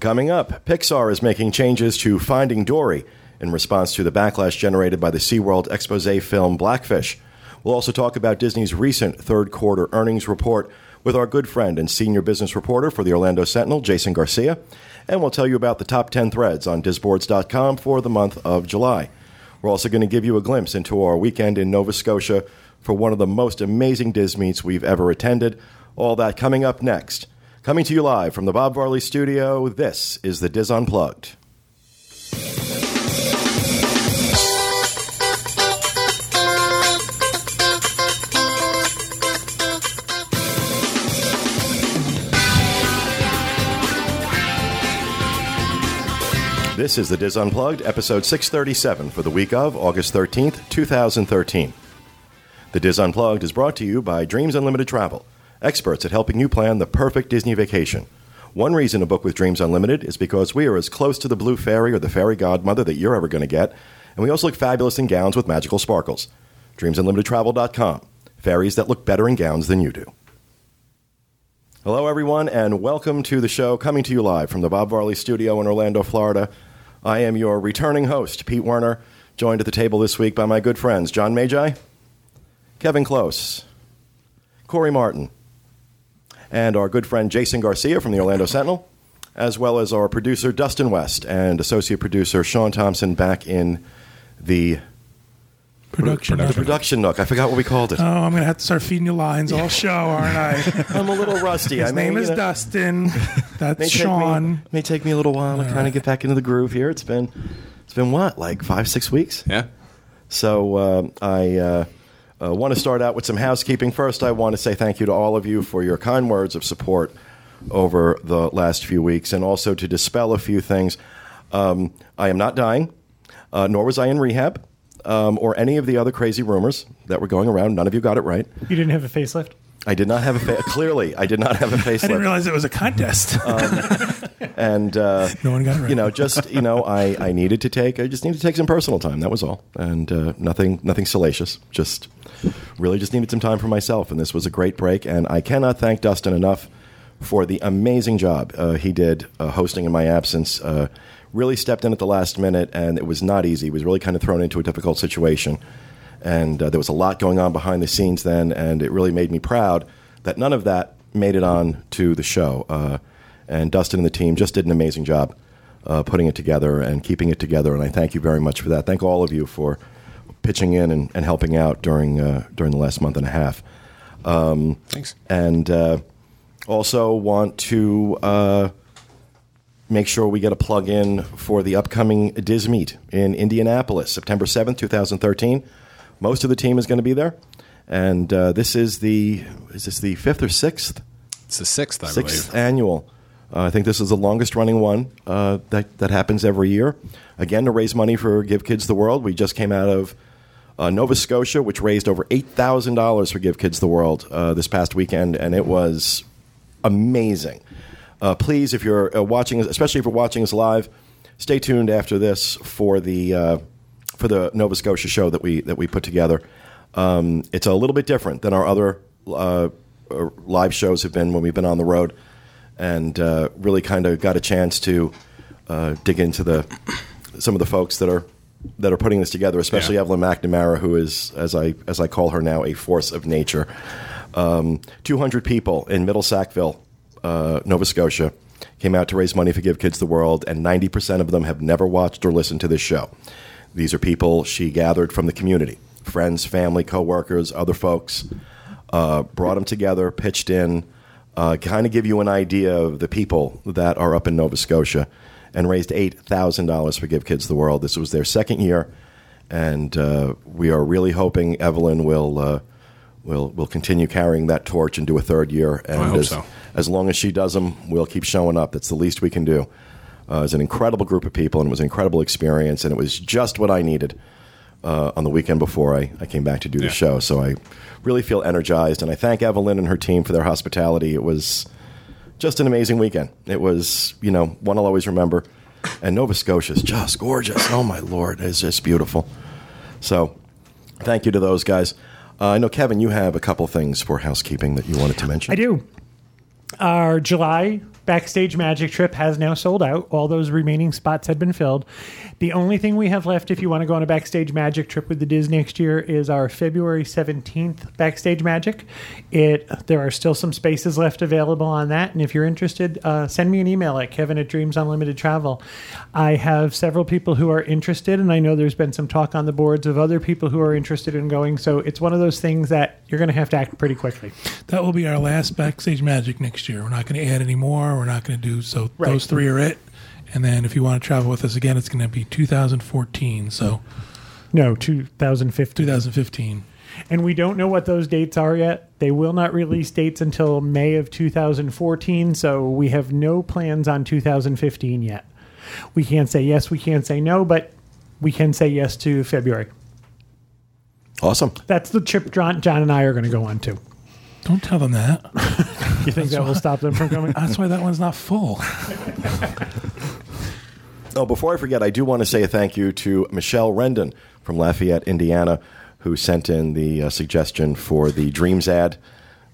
Coming up, Pixar is making changes to Finding Dory in response to the backlash generated by the SeaWorld expose film Blackfish. We'll also talk about Disney's recent third quarter earnings report with our good friend and senior business reporter for the Orlando Sentinel, Jason Garcia. And we'll tell you about the top 10 threads on disboards.com for the month of July. We're also going to give you a glimpse into our weekend in Nova Scotia for one of the most amazing Diz meets we've ever attended. All that coming up next. Coming to you live from the Bob Varley studio, this is the Diz Unplugged. This is the Diz Unplugged, episode 637 for the week of August 13th, 2013. The Diz Unplugged is brought to you by Dreams Unlimited Travel, experts at helping you plan the perfect Disney vacation. One reason to book with Dreams Unlimited is because we are as close to the blue fairy or the fairy godmother that you're ever going to get, and we also look fabulous in gowns with magical sparkles. DreamsUnlimitedTravel.com. Fairies that look better in gowns than you do. Hello, everyone, and welcome to the show coming to you live from the Bob Varley studio in Orlando, Florida. I am your returning host, Pete Werner, joined at the table this week by my good friends John Magi, Kevin Close, Corey Martin, and our good friend Jason Garcia from the Orlando Sentinel, as well as our producer Dustin West and associate producer Sean Thompson back in the Production. the production nook. I forgot what we called it. Oh, I'm gonna have to start feeding you lines all show, aren't I? I'm a little rusty. His I name you is know, Dustin. may That's take Sean. Me, may take me a little while to kind of get back into the groove here. It's been it's been what like five six weeks. Yeah. So uh, I uh, uh, want to start out with some housekeeping. First, I want to say thank you to all of you for your kind words of support over the last few weeks, and also to dispel a few things. Um, I am not dying, uh, nor was I in rehab, um, or any of the other crazy rumors that were going around. None of you got it right. You didn't have a facelift? I did not have a fa- clearly. I did not have a facelift. I didn't realize it was a contest. and uh, no one got it right. you know, just you know, I, I needed to take I just needed to take some personal time. That was all, and uh, nothing nothing salacious. Just really just needed some time for myself, and this was a great break. And I cannot thank Dustin enough for the amazing job uh, he did uh, hosting in my absence. Uh, really stepped in at the last minute, and it was not easy. He was really kind of thrown into a difficult situation, and uh, there was a lot going on behind the scenes then, and it really made me proud that none of that made it on to the show. And Dustin and the team just did an amazing job uh, putting it together and keeping it together. And I thank you very much for that. Thank all of you for pitching in and, and helping out during uh, during the last month and a half. Thanks. And uh, also want to uh, make sure we get a plug in for the upcoming Diz Meet in Indianapolis, September seventh, two thousand thirteen. Most of the team is going to be there, and uh, this is the is this the fifth or sixth It's the sixth, I sixth believe. annual. Uh, I think this is the longest running one uh, that that happens every year. Again, to raise money for Give Kids the World. We just came out of uh, Nova Scotia, which raised over eight thousand dollars for Give Kids the World uh, this past weekend, and it was amazing. Uh, please, if you're uh, watching, especially if you're watching us live, stay tuned after this for the for the Nova Scotia show that we that we put together. Um, it's a little bit different than our other live shows have been when we've been on the road, and uh, really kind of got a chance to uh, dig into the some of the folks that are that are putting this together, especially Yeah. Evelyn McNamara, who is as I as I call her now a force of nature. Um, Two hundred people in Middle Sackville, uh, Nova Scotia, came out to raise money for Give Kids the World, and ninety percent of them have never watched or listened to this show. These are people she gathered from the community, friends, family, coworkers, other folks, uh, brought them together, pitched in, uh, kind of give you an idea of the people that are up in Nova Scotia, and raised eight thousand dollars for Give Kids the World. This was their second year, and uh, we are really hoping Evelyn will uh, will will continue carrying that torch and do a third year. And I hope as, so. as long as she does them, we'll keep showing up. That's the least we can do. Uh, it's an incredible group of people, and it was an incredible experience, and it was just what I needed uh, on the weekend before I, I came back to do the Yeah. show. So I really feel energized, and I thank Evelyn and her team for their hospitality. It was just an amazing weekend. It was, you know, one I'll always remember. And Nova Scotia is just gorgeous. Oh, my Lord. It's just beautiful. So thank you to those guys. Uh, I know, Kevin, you have a couple things for housekeeping that you wanted to mention. I do. Our July Backstage Magic Trip has now sold out. All those remaining spots had been filled. The only thing we have left, if you want to go on a Backstage Magic Trip with the Diz next year, is our February 17th Backstage Magic. It There are still some spaces left available on that. And if you're interested, uh, send me an email at kevin at Dreams Unlimited Travel. I have several people who are interested, and I know there's been some talk on the boards of other people who are interested in going. So it's one of those things that you're going to have to act pretty quickly. That will be our last backstage magic next year. We're not going to add any more. We're not going to do so. Right. Those three are it. And then if you want to travel with us again, it's going to be 2014. So No, 2015. 2015. And we don't know what those dates are yet. They will not release dates until May of 2014, so we have no plans on 2015 yet. We can't say yes, we can't say no, but we can say yes to February. Awesome. That's the trip John, John and I are going to go on to. Don't tell them that. You think that will stop them from coming? That's why that one's not full. Oh, before I forget, I do want to say a thank you to Michelle Rendon from Lafayette, Indiana, who sent in the uh, suggestion for the Dreams ad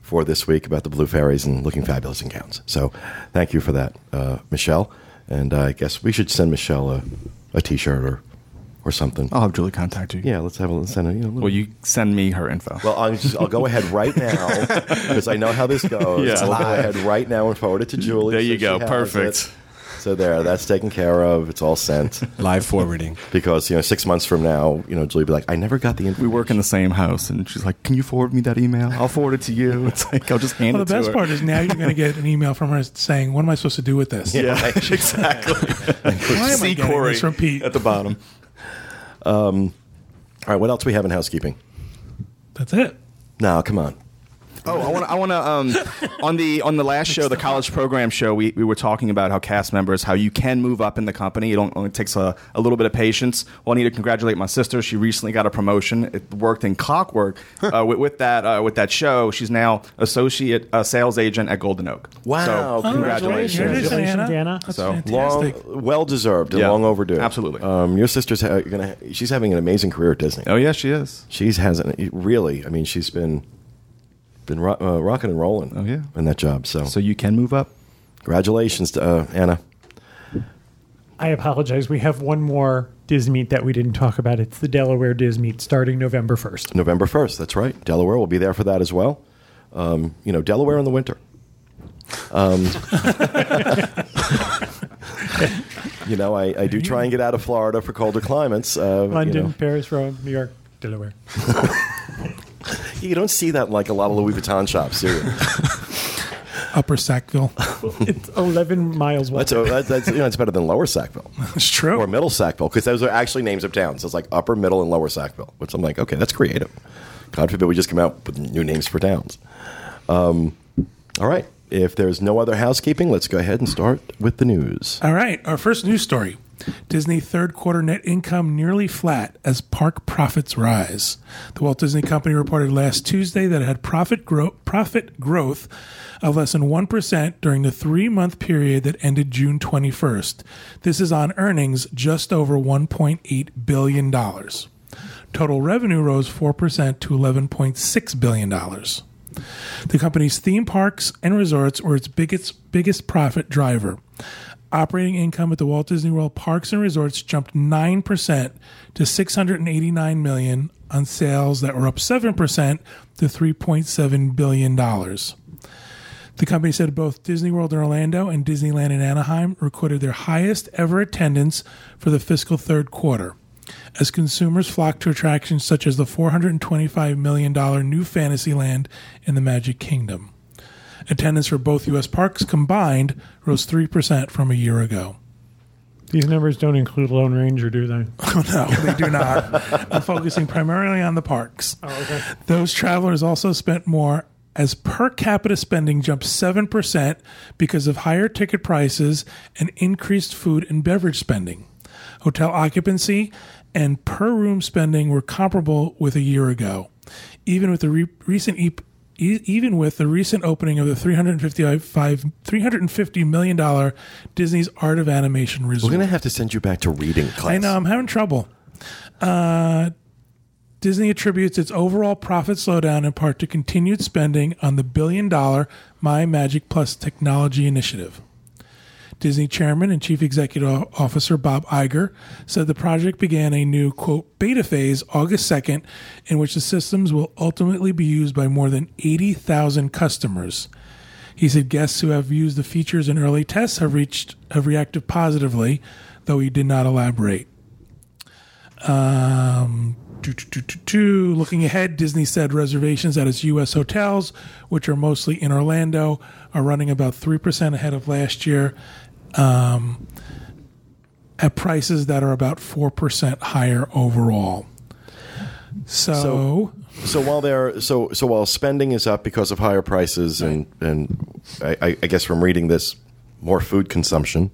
for this week about the blue fairies and looking fabulous in gowns. So, thank you for that, uh, Michelle. And I guess we should send Michelle a, a T-shirt or or something. I'll have Julie contact you. Yeah, let's have a let's send a you know. little- Well, you send me her info. Well, I'll, just, I'll go ahead right now because I know how this goes. Yeah. I'll go ahead right now and forward it to Julie. There you so go. Perfect. it. So there, that's taken care of. It's all sent Live forwarding. because you know six months from now, you know Julie will be like, I never got the we work in the same house, and she's like, "Can you forward me that email? I'll forward it to you." It's like I'll just hand Well, it the best part is now you're going to get an email from her saying, "What am I supposed to do with this? yeah, exactly. Why am I getting Corey this from Pete?" at the bottom. Um, all right, what else we have in housekeeping? That's it. No, come on. Oh, I want to. I want to. Um, on the on the last show, the college program show, we, we were talking about how cast members, how you can move up in the company. It only takes a, a little bit of patience. Well, I need to congratulate my sister. She recently got a promotion. It worked in clockwork uh, with, with that uh, with that show. She's now associate uh, sales agent at Golden Oak. Wow, So congratulations. Congratulations, Congratulations, Anna. That's So, fantastic. Long, well deserved and Yeah, long overdue. absolutely. Um, your sister's ha- gonna. She's having an amazing career at Disney. Oh yeah, she is. She's has an, really. I mean, she's been been ro- uh, rocking and rolling. Oh, yeah. in that job. So, So you can move up. congratulations to uh, Anna. I apologize. We have one more Diz Meet that we didn't talk about. It's the Delaware Diz Meet starting November 1st. November 1st. That's right. Delaware will be there for that as well. Um, you know, Delaware in the winter. Um, you know, I, I do try and get out of Florida for colder climates. Uh, London, You, know. Paris, Rome, New York, Delaware. You don't see that in like a lot of Louis Vuitton shops, do you? Upper Sackville. It's 11 miles wide. That's, a, that's, that's, you know, it's better than Lower Sackville It's true. or Middle Sackville because those are actually names of towns. So it's like Upper, Middle, and Lower Sackville, which I'm like, okay, that's creative. God forbid we just come out with new names for towns. Um, all right. If there's no other housekeeping, let's go ahead and start with the news. All right, our first news story. Disney third quarter net income nearly flat as park profits rise. The Walt Disney Company reported last Tuesday that it had profit, gro- profit growth of less than 1% during the three month period that ended June 21st. This is on earnings just over $1.8 billion. Total revenue rose 4% to $11.6 billion. The company's theme parks and resorts were its biggest biggest profit driver. Operating income at the Walt Disney World Parks and Resorts jumped 9% to 689 million on sales that were up 7% to 3.7 billion dollars. The company said both Disney World in Orlando and Disneyland in Anaheim recorded their highest ever attendance for the fiscal third quarter as consumers flocked to attractions such as the $425 million new Fantasyland in the Magic Kingdom. Attendance for both U.S. parks combined rose 3% from a year ago. These numbers don't include Lone Ranger, do they? Oh, no, they do not. I'm focusing primarily on the parks. Oh, okay. Those travelers also spent more as per capita spending jumped 7% because of higher ticket prices and increased food and beverage spending. Hotel occupancy and per room spending were comparable with a year ago. Even with the re- recent e- e- even with the recent opening of the 355 $350 million Disney's Art of Animation Resort. We're going to have to send you back to reading class. I know I'm having trouble. Uh, Disney attributes its overall profit slowdown in part to continued spending on the billion dollar My Magic Plus technology initiative. Disney chairman and chief executive officer Bob Iger said the project began a new, quote, beta phase August 2nd, in which the systems will ultimately be used by more than 80,000 customers. He said guests who have used the features in early tests have reached have reacted positively, though he did not elaborate. Um, looking ahead, Disney said reservations at its U.S. hotels, which are mostly in Orlando, are running about three percent ahead of last year, um, at prices that are about four percent higher overall. So, So- So while they're so so while spending is up because of higher prices and and I, I guess from reading this, more food consumption.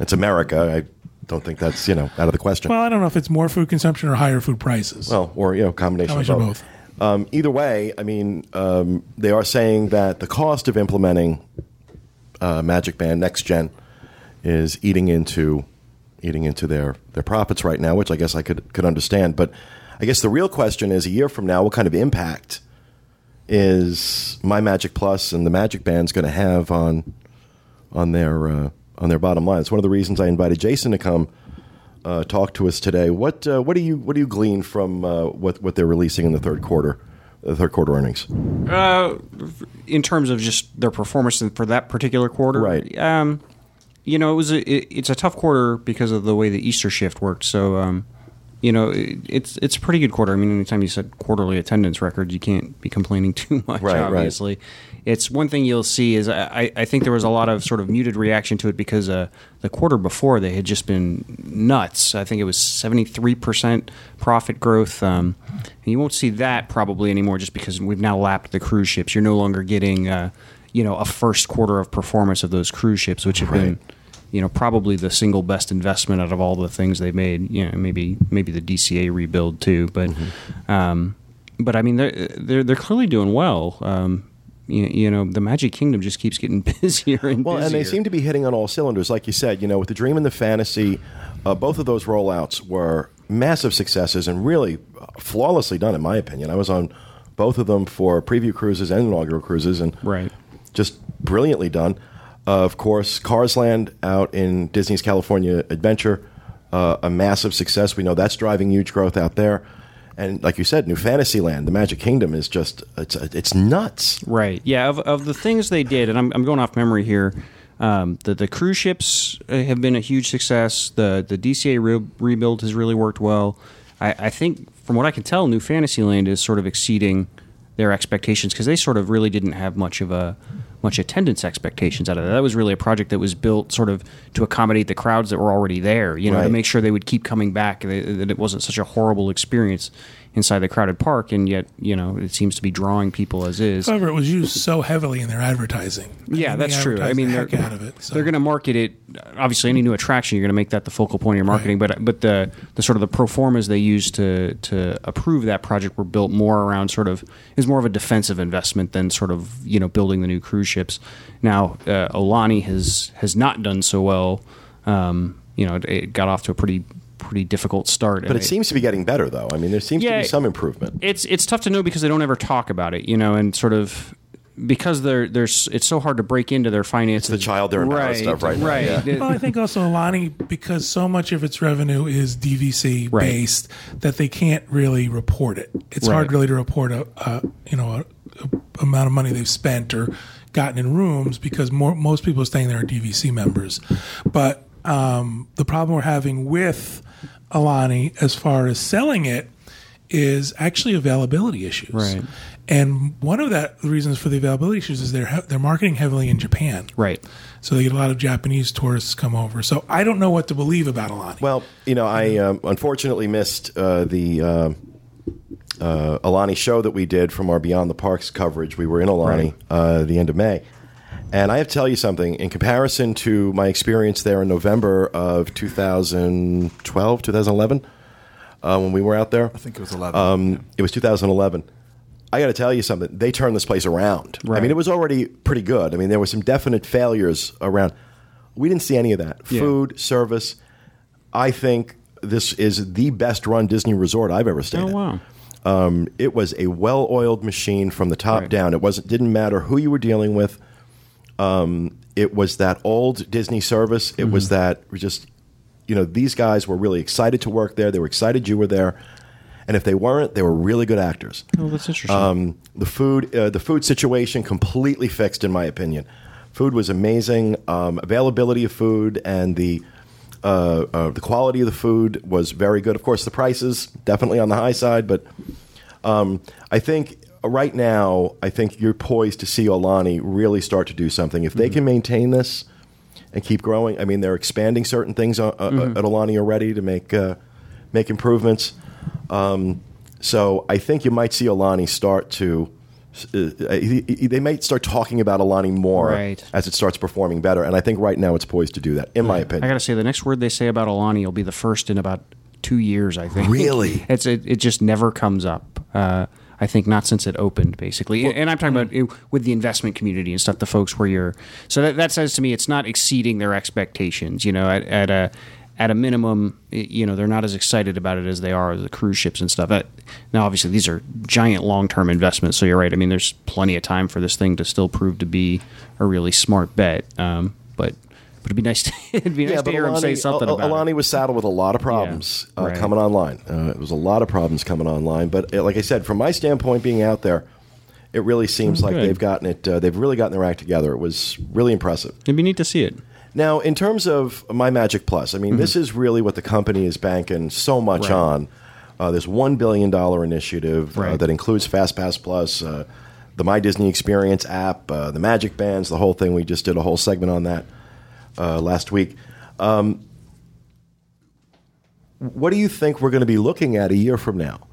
It's America. I don't think that's you know out of the question. well, I don't know if it's more food consumption or higher food prices. Well, or you know, combination of Combination both. Um, either way, I mean, um, they are saying that the cost of implementing uh, Magic Band Next Gen is eating into eating into their their profits right now, which I guess I could could understand. But I guess the real question is, a year from now, what kind of impact is My Magic Plus and the Magic Band's going to have on on their uh, on their bottom line? It's one of the reasons I invited Jason to come uh, talk to us today. What uh, what do you what do you glean from uh, what what they're releasing in the third quarter, the third quarter earnings? Uh, in terms of just their performance for that particular quarter, Right. Um, you know, it was a, it, it's a tough quarter because of the way the Easter shift worked. So, um, you know, it, it's it's a pretty good quarter. I mean, anytime you set quarterly attendance records, you can't be complaining too much. Right, right. obviously, it's one thing you'll see is I, I think there was a lot of sort of muted reaction to it because uh, the quarter before they had just been nuts. I think it was seventy three percent profit growth. Um, and you won't see that probably anymore, just because we've now lapped the cruise ships. You're no longer getting. Uh, you know, a first quarter of performance of those cruise ships, which have been you know probably the single best investment out of all the things they made you know maybe maybe the DCA rebuild too but um, but I mean they're they're, they're clearly doing well um, you, you know the Magic Kingdom just keeps getting busier and Well, busier and they seem to be hitting on all cylinders, like you said. You know, with the Dream and the Fantasy, uh, both of those rollouts were massive successes and really uh, flawlessly done, in my opinion. I was on both of them for preview cruises and inaugural cruises, and Right. just brilliantly done. Of course, Cars Land out in Disney's California Adventure, uh, a massive success. We know that's driving huge growth out there. And like you said, New Fantasyland, the Magic Kingdom is just it's it's nuts. Right. Yeah. Of, of the things they did, and I'm, I'm going off memory here. Um, the the cruise ships uh, have been a huge success. The the DCA re- rebuild has really worked well. I, I think, from what I can tell, New Fantasyland is sort of exceeding their expectations because they sort of really didn't have much of a much attendance expectations out of that. That was really a project that was built sort of to accommodate the crowds that were already there. You know, Right. to make sure they would keep coming back. That that it wasn't such a horrible experience inside the crowded park, and yet you know it seems to be drawing people as is. However, it was used so heavily in their advertising. Yeah, that's true. I mean, the they're, out of it. so. they're going to market it. Obviously, any new attraction, you're going to make that the focal point of your marketing. But but the the sort of the pro formas they used to to approve that project were built more around sort of is more of a defensive investment than sort of you know building the new cruise ships. Now, uh, Aulani has has not done so well. Um, you know, it, it got off to a pretty pretty difficult start. But it seems to be getting better, though. I mean, there seems to be some improvement. it's it's tough to know because they don't ever talk about it, you know, and sort of because they're there's it's so hard to break into their finances. the child they're embarrassed of right now, Right. yeah. Well, I think also Aulani, because so much of its revenue is DVC Right. based, that they can't really report it. It's hard really to report a, a you know a, a amount of money they've spent or gotten in rooms because more most people staying there are DVC members. But um, the problem we're having with Aulani as far as selling it is actually availability issues. Right. And one of that reasons for the availability issues is they're they're marketing heavily in Japan. Right. So they get a lot of Japanese tourists come over. So I don't know what to believe about Aulani. Well, you know, I um, unfortunately missed uh, the uh, uh, Aulani show that we did from our Beyond the Parks coverage. We were in Aulani uh, the end of May. And I have to tell you something. In comparison to my experience there in November of 2012, 2011, uh, when we were out there, I think it was 11. um, it was 2011. I got to tell you something. They turned this place around. I mean, it was already pretty good. I mean, there were some definite failures around. We didn't see any of that. Yeah. Food, service. I think this is the best run Disney resort I've ever stayed Oh in. wow. Um, it was a well-oiled machine from the top Right. down. It wasn't didn't matter who you were dealing with. Um, it was that old Disney service. It was that just, you know, these guys were really excited to work there. They were excited you were there, and if they weren't, they were really good actors. Oh, that's interesting. Um, the food, uh, the food situation, completely fixed in my opinion. Food was amazing. Um, availability of food and the uh, uh, the quality of the food was very good. Of course, the prices definitely on the high side, but um, I think right now, I think you're poised to see Aulani really start to do something. If they can maintain this and keep growing, I mean, they're expanding certain things uh, uh, at Aulani already to make uh, make improvements. Um, so I think you might see Aulani start to. Uh, he- he- they might start talking about Aulani more Right. as it starts performing better, and I think right now it's poised to do that, in my opinion. I got to say, the next word they say about Aulani will be the first in about two years. I think. Really? it's it, it just never comes up. Uh, I think not since it opened, basically. and I'm talking about it, with the investment community and stuff. The folks where you're, so that, that says to me, it's not exceeding their expectations. You know, at, at a at a minimum, you know, they're not as excited about it as they are the cruise ships and stuff. Now, obviously, these are giant long term investments. So you're right. I mean, there's plenty of time for this thing to still prove to be a really smart bet. Um, but but it'd be nice to it'd be nice to hear him say something Al- about Aulani it. was saddled with a lot of problems Yeah, uh, right. coming online. Uh, it was a lot of problems coming online, but uh, like I said, from my standpoint, being out there, it really seems like good. they've gotten it. Uh, they've really gotten their act together. It was really impressive. It'd be neat to see it. Now, in terms of My Magic Plus, I mean, this is really what the company is banking so much Mm-hmm. Right. on. Uh, this one billion dollar initiative uh, Right. that includes FastPass Plus, uh, the My Disney Experience app, uh, the Magic Bands, the whole thing. We just did a whole segment on that uh, last week. Um, what do you think we're going to be looking at a year from now?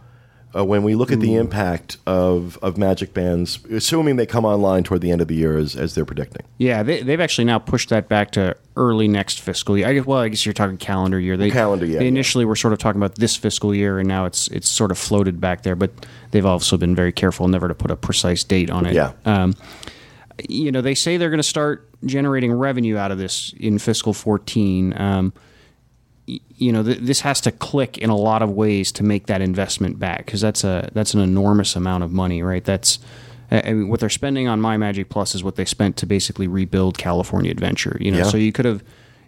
Uh, when we look at the impact of, of Magic Bands, assuming they come online toward the end of the year as, as they're predicting. Yeah, they, they've actually now pushed that back to early next fiscal year. I guess, well, I guess you're talking calendar year. They, Calendar year, They yeah. initially were sort of talking about this fiscal year, and now it's it's sort of floated back there. But they've also been very careful never to put a precise date on it. Yeah. Um, you know, they say they're going to start generating revenue out of this in fiscal 14. Um, you know, th- this has to click in a lot of ways to make that investment back because that's a that's an enormous amount of money, right? That's I mean, what they're spending on My Magic Plus is what they spent to basically rebuild California Adventure. You know, Yeah. so you could have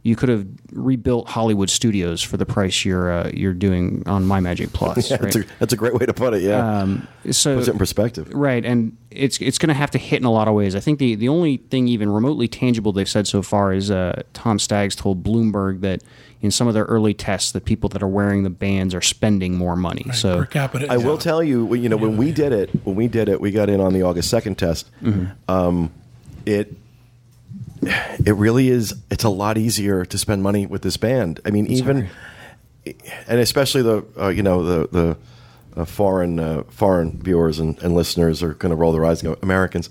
you could have rebuilt Hollywood Studios for the price you're uh, you're doing on My Magic Plus. Yeah, right? that's, a, that's a great way to put it. Yeah, Um, so puts it in perspective. Right, and it's it's going to have to hit in a lot of ways. I think the the only thing even remotely tangible they've said so far is uh, Tom Staggs told Bloomberg that in some of their early tests, the people that are wearing the bands are spending more money. so per capita. I will tell you, when- you know, when we did it, when we did it, we got in on the August second test. Um, it it really is. It's a lot easier to spend money with this band. I mean, even and especially the uh, you know the the uh, foreign uh, foreign viewers and, and listeners are going to roll their eyes and go Americans.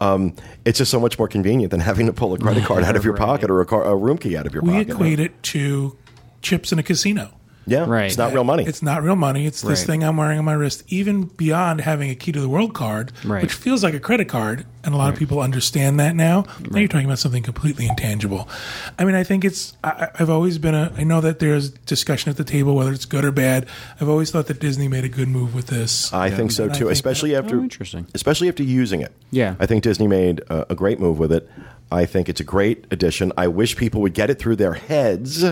Um, it's just so much more convenient than having to pull a credit card out of your Right. pocket or a, car, a room key out of your We pocket. We equate it to chips in a casino. Yeah, Right. It's not real money. It's not real money. It's this Right. thing I'm wearing on my wrist. Even beyond having a key to the world card, Right. which feels like a credit card, and a lot of people understand that now. Now you're talking about something completely intangible. I mean, I think it's. I, I- I've always been a. I know that there's discussion at the table whether it's good or bad. I've always thought that Disney made a good move with this. I think so And I too, think especially that- after Oh, interesting. especially after using it. Yeah. I think Disney made a, a great move with it. I think it's a great addition. I wish people would get it through their heads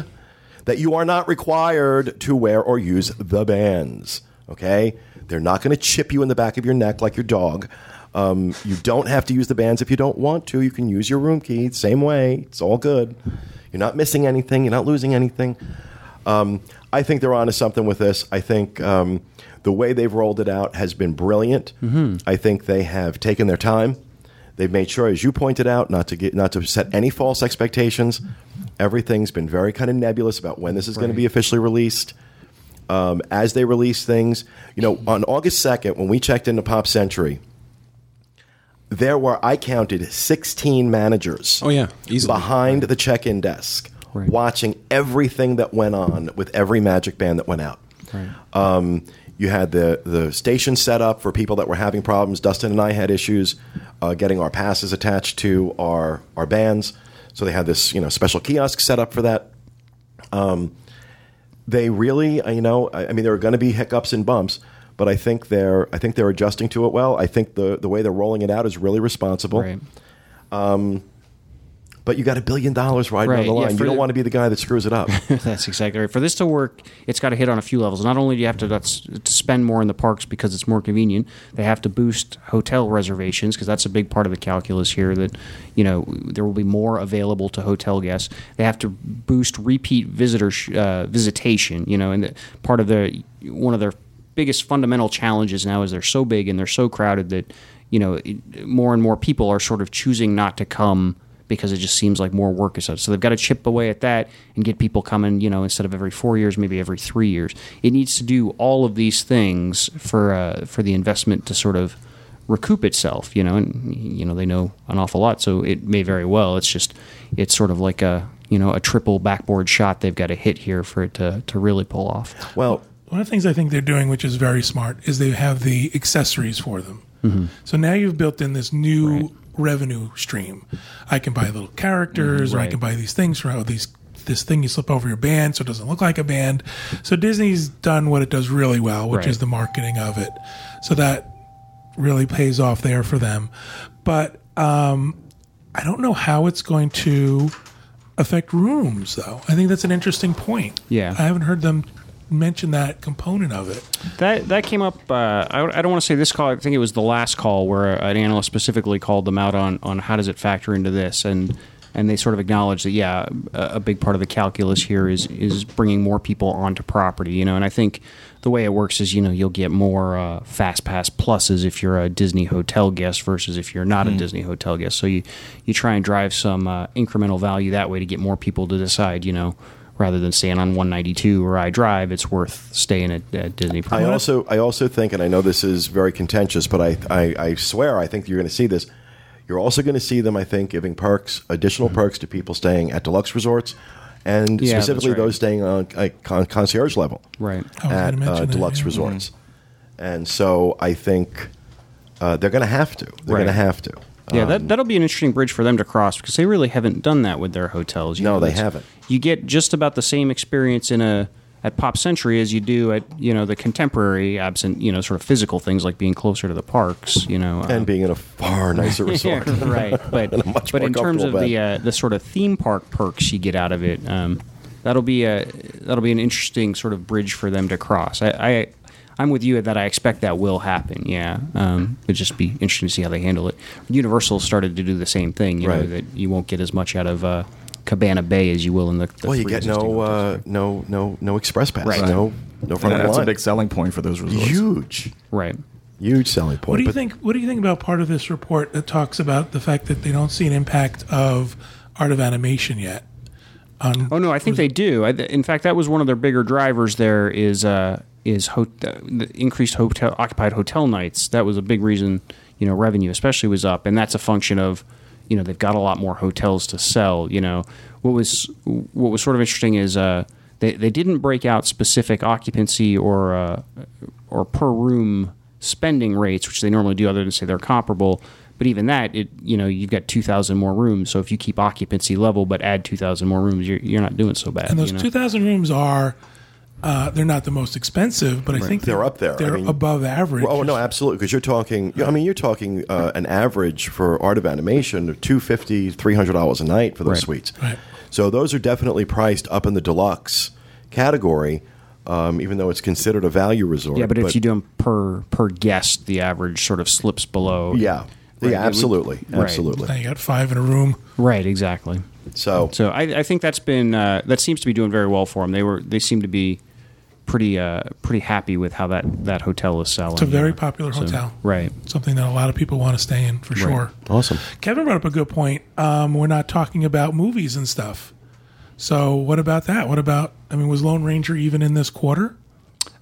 that you are not required to wear or use the bands. Okay, they're not going to chip you in the back of your neck like your dog. Um, you don't have to use the bands if you don't want to. You can use your room key same way. It's all good. You're not missing anything. You're not losing anything. Um, I think they're onto something with this. I think um, the way they've rolled it out has been brilliant. I think they have taken their time. They've made sure, as you pointed out, not to get not to set any false expectations. Everything's been very kind of nebulous about when this is going to be officially released. Um, as they release things, you know, on August second, when we checked into Pop Century, there were I counted sixteen managers Oh yeah, easily. behind the check-in desk, Right. watching everything that went on with every Magic Band that went out. Um, you had the the station set up for people that were having problems. Dustin and I had issues uh, getting our passes attached to our our bands, so they had this you know special kiosk set up for that. Um, they really, uh, you know, I, I mean, there are going to be hiccups and bumps, but I think they're I think they're adjusting to it well. I think the the way they're rolling it out is really responsible. right. But but you got a billion dollars riding Right, on the line. for you don't the- want to be the guy that screws it up. That's exactly right. For this to work, it's got to hit on a few levels. Not only do you have to, that's, to spend more in the parks because it's more convenient, they have to boost hotel reservations because that's a big part of the calculus here. That you know there will be more available to hotel guests. They have to boost repeat visitor uh, visitation. You know, and the, part of the one of their biggest fundamental challenges now is they're so big and they're so crowded that you know more and more people are sort of choosing not to come because it just seems like more work is done. So they've got to chip away at that and get people coming, you know, instead of every four years, maybe every three years. It needs to do all of these things for uh, for the investment to sort of recoup itself, you know, and you know they know an awful lot, so it may very well. It's just it's sort of like a you know a triple backboard shot they've got to hit here for it to to really pull off. well, One of the things I think they're doing, which is very smart, is they have the accessories for them. Mm-hmm. So now you've built in this new revenue stream. I can buy little characters, or I can buy these things for how these this thing you slip over your band so it doesn't look like a band. So Disney's done what it does really well, which Right. is the marketing of it. So that really pays off there for them. But um, I don't know how it's going to affect rooms, though. I think that's an interesting point. Yeah. I haven't heard them mention that component of it. That that came up. Uh, I, I don't want to say this call. I think it was the last call where an analyst specifically called them out on on how does it factor into this, and and they sort of acknowledged that yeah, a, a big part of the calculus here is is bringing more people onto property. You know, and I think the way it works is you know you'll get more uh, fast pass pluses if you're a Disney hotel guest versus if you're not a Disney hotel guest. So you you try and drive some uh, incremental value that way to get more people to decide. You know. Rather than staying on 192 where I drive, it's worth staying at, at Disney. I also I also think, and I know this is very contentious, but I I, I swear I think you're going to see this. You're also going to see them, I think, giving perks, additional perks to people staying at deluxe resorts, and Yeah, specifically right. those staying on a con- concierge level Right. At gonna mention uh, that, deluxe yeah. resorts. And so I think uh, they're going to have to. They're Right. going to have to. Yeah, Um, that that'll be an interesting bridge for them to cross because they really haven't done that with their hotels. You No, know, they it's- haven't. You get just about the same experience in a at Pop Century as you do at you know the contemporary, absent you know sort of physical things like being closer to the parks. You know, and um, being in a far nicer resort. Yeah, right. But much but more in terms of comfortable the uh, the sort of theme park perks you get out of it, um, that'll be a that'll be an interesting sort of bridge for them to cross. I. I I'm with you that I expect that will happen. Yeah, um, it'd just be interesting to see how they handle it. Universal started to do the same thing. You know Right. that you won't get as much out of uh, Cabana Bay as you will in the. the well, you get no hotels. uh, no no no express pass. Right. No no front And of the that's a big selling point for those resorts. huge right. huge selling point. What do you But- think? What do you think about part of this report that talks about the fact that they don't see an impact of art of animation yet? On Oh no, I think they do. I, in fact, that was one of their bigger drivers. There is uh, is ho- the increased hotel occupied hotel nights. That was a big reason. You know, revenue especially was up, and that's a function of you know they've got a lot more hotels to sell. You know, what was what was sort of interesting is uh, they they didn't break out specific occupancy or uh, or per room spending rates, which they normally do, other than say they're comparable. But even that, it you know you've got two thousand more rooms. So if you keep occupancy level but add two thousand more rooms, you're, you're not doing so bad. and those you know? two thousand rooms are. Uh, they're not the most expensive, but I think They're up there. They're mean- above average. Oh no, absolutely. Because you're talking. I mean, you're talking uh, an average for art of animation of two fifty, three hundred dollars a night for those Right. suites. Right. So those are definitely priced up in the deluxe category, um, even though it's considered a value resort. yeah, but, if you do them per per guest, the average sort of slips below. yeah, Right, it yeah, would- absolutely, right. absolutely. Now you got five in a room. Right, exactly. So, So I, I think that's been uh, that seems to be doing very well for them. They were they seem to be pretty uh, pretty happy with how that that hotel is selling. It's a very popular so- hotel. Right. Something that a lot of people want to stay in for sure. awesome. Kevin brought up a good point. Um, we're not talking about movies and stuff. So what about that? What about? I mean, was Lone Ranger even in this quarter?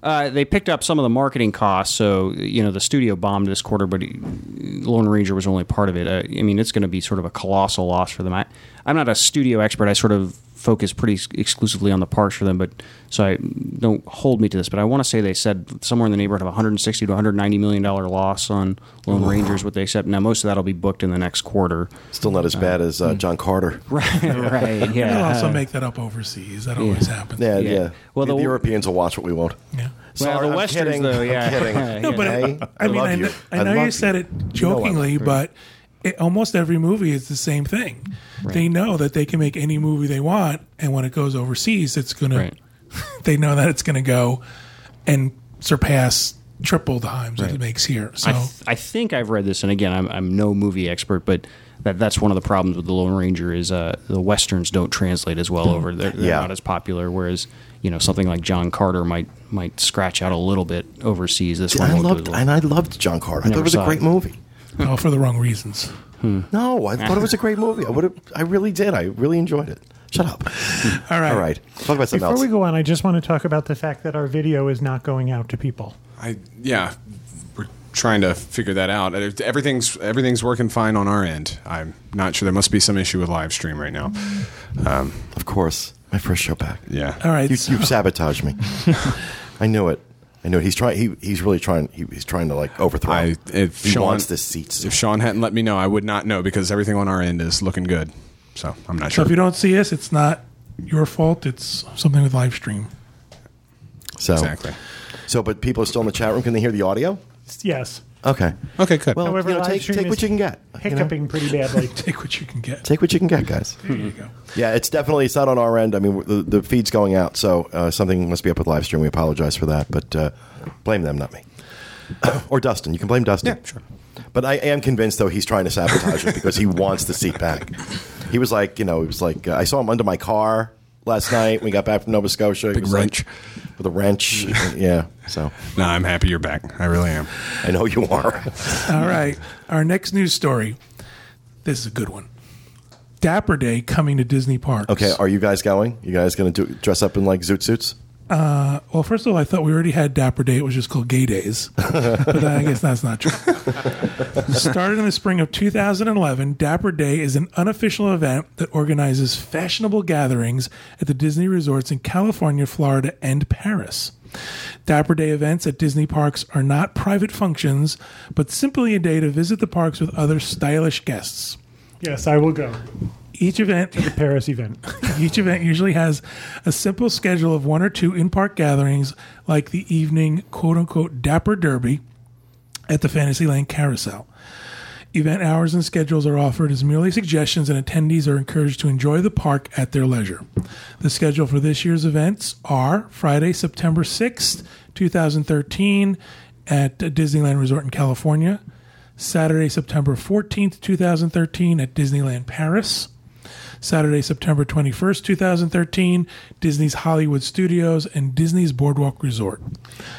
Uh, they picked up some of the marketing costs, so you know the studio bombed this quarter, but Lone Ranger was only part of it. Uh, I mean, it's going to be sort of a colossal loss for them. I, I'm not a studio expert. I sort of focus pretty ex- exclusively on the parks for them, but so I don't hold me to this. But I want to say they said somewhere in the neighborhood of 160 to 190 million dollar loss on Lone Rangers. What they said. Now most of that will be booked in the next quarter. Still not as bad as uh, John Carter. Right. right. They'll Yeah. also make that up overseas. That always happens. Yeah, Yeah. yeah. Well, Well, the, the- Europeans will watch what we won't. Yeah. Well, Sorry, the I'm westerns, kidding. though, I'm yeah. kidding. No, but Hey, I, I, mean, love I, kn- I know love you said it You know jokingly, love you. but it, almost every movie is the same thing. They know that they can make any movie they want, and when it goes overseas, it's gonna. Right. they know that it's gonna go and surpass triple the times that it makes here. So I, th- I think I've read this, and again, I'm, I'm no movie expert, but that that's one of the problems with the Lone Ranger is uh, the westerns don't translate as well over. They're, they're Yeah. not as popular. Whereas you know something like John Carter might might scratch out a little bit overseas. This one I loved and I loved John Carter. I thought it was a great it. movie. All for the wrong reasons. No, I thought it was a great movie. I would have. I really did. I really enjoyed it. Shut up. All right. All right. Talk about something Before else. we go on, I just want to talk about the fact that our video is not going out to people. I yeah, we're trying to figure that out. Uh, Everything's everything's working fine on our end. I'm not sure. There must be some issue with live stream right now. of course, my first show back. Yeah. All right. You, so- you sabotaged me. I knew it. I knew it. He's trying. He, he's really trying. He, he's trying to like overthrow. I him. if he Sean wants this seat. If Sean hadn't let me know, I would not know because everything on our end is looking good. So I'm not sure. so sure. if you don't see us, it's not your fault. It's something with live stream. So exactly. So, but people are still in the chat room. Can they hear the audio? Yes, Okay. Okay, good. Well, However, you know, live take, stream take what is you can get. you know? hiccuping pretty badly. Take what you can get. Take what you can get, guys. There you go. Yeah, it's definitely it's not on our end. I mean, the, the feed's going out, so uh, something must be up with live stream. We apologize for that, but uh, blame them, not me, or Dustin. You can blame Dustin. Yeah, sure. But I am convinced, though, he's trying to sabotage it because he wants the seat back. He was like, you know, he was like, uh, I saw him under my car last night we got back from Nova Scotia. He Big was like- wrench. with a wrench. yeah, so no, I'm happy you're back. I really am. I know you are. All right. Our next news story. This is a good one. Dapper Day coming to Disney parks. Okay, are you guys going? You guys going to do dress up in like zoot suits? Uh, well, first of all, I thought we already had Dapper Day. It was just called Gay Days. but I guess that's not true. Started in the spring of 2011, Dapper Day is an unofficial event that organizes fashionable gatherings at the Disney resorts in California, Florida, and Paris. Dapper Day events at Disney parks are not private functions, but simply a day to visit the parks with other stylish guests. yes, I will go. Each event The Paris event. each event usually has a simple schedule of one or two in park gatherings, like the evening quote unquote Dapper Derby at the Fantasyland Carousel. Event hours and schedules are offered as merely suggestions, and attendees are encouraged to enjoy the park at their leisure. The schedule for this year's events are Friday, September 6th, 2013, at Disneyland Resort in California, Saturday, September 14th, 2013, at Disneyland Paris. Saturday, September 21st, 2013, Disney's Hollywood Studios and Disney's Boardwalk Resort.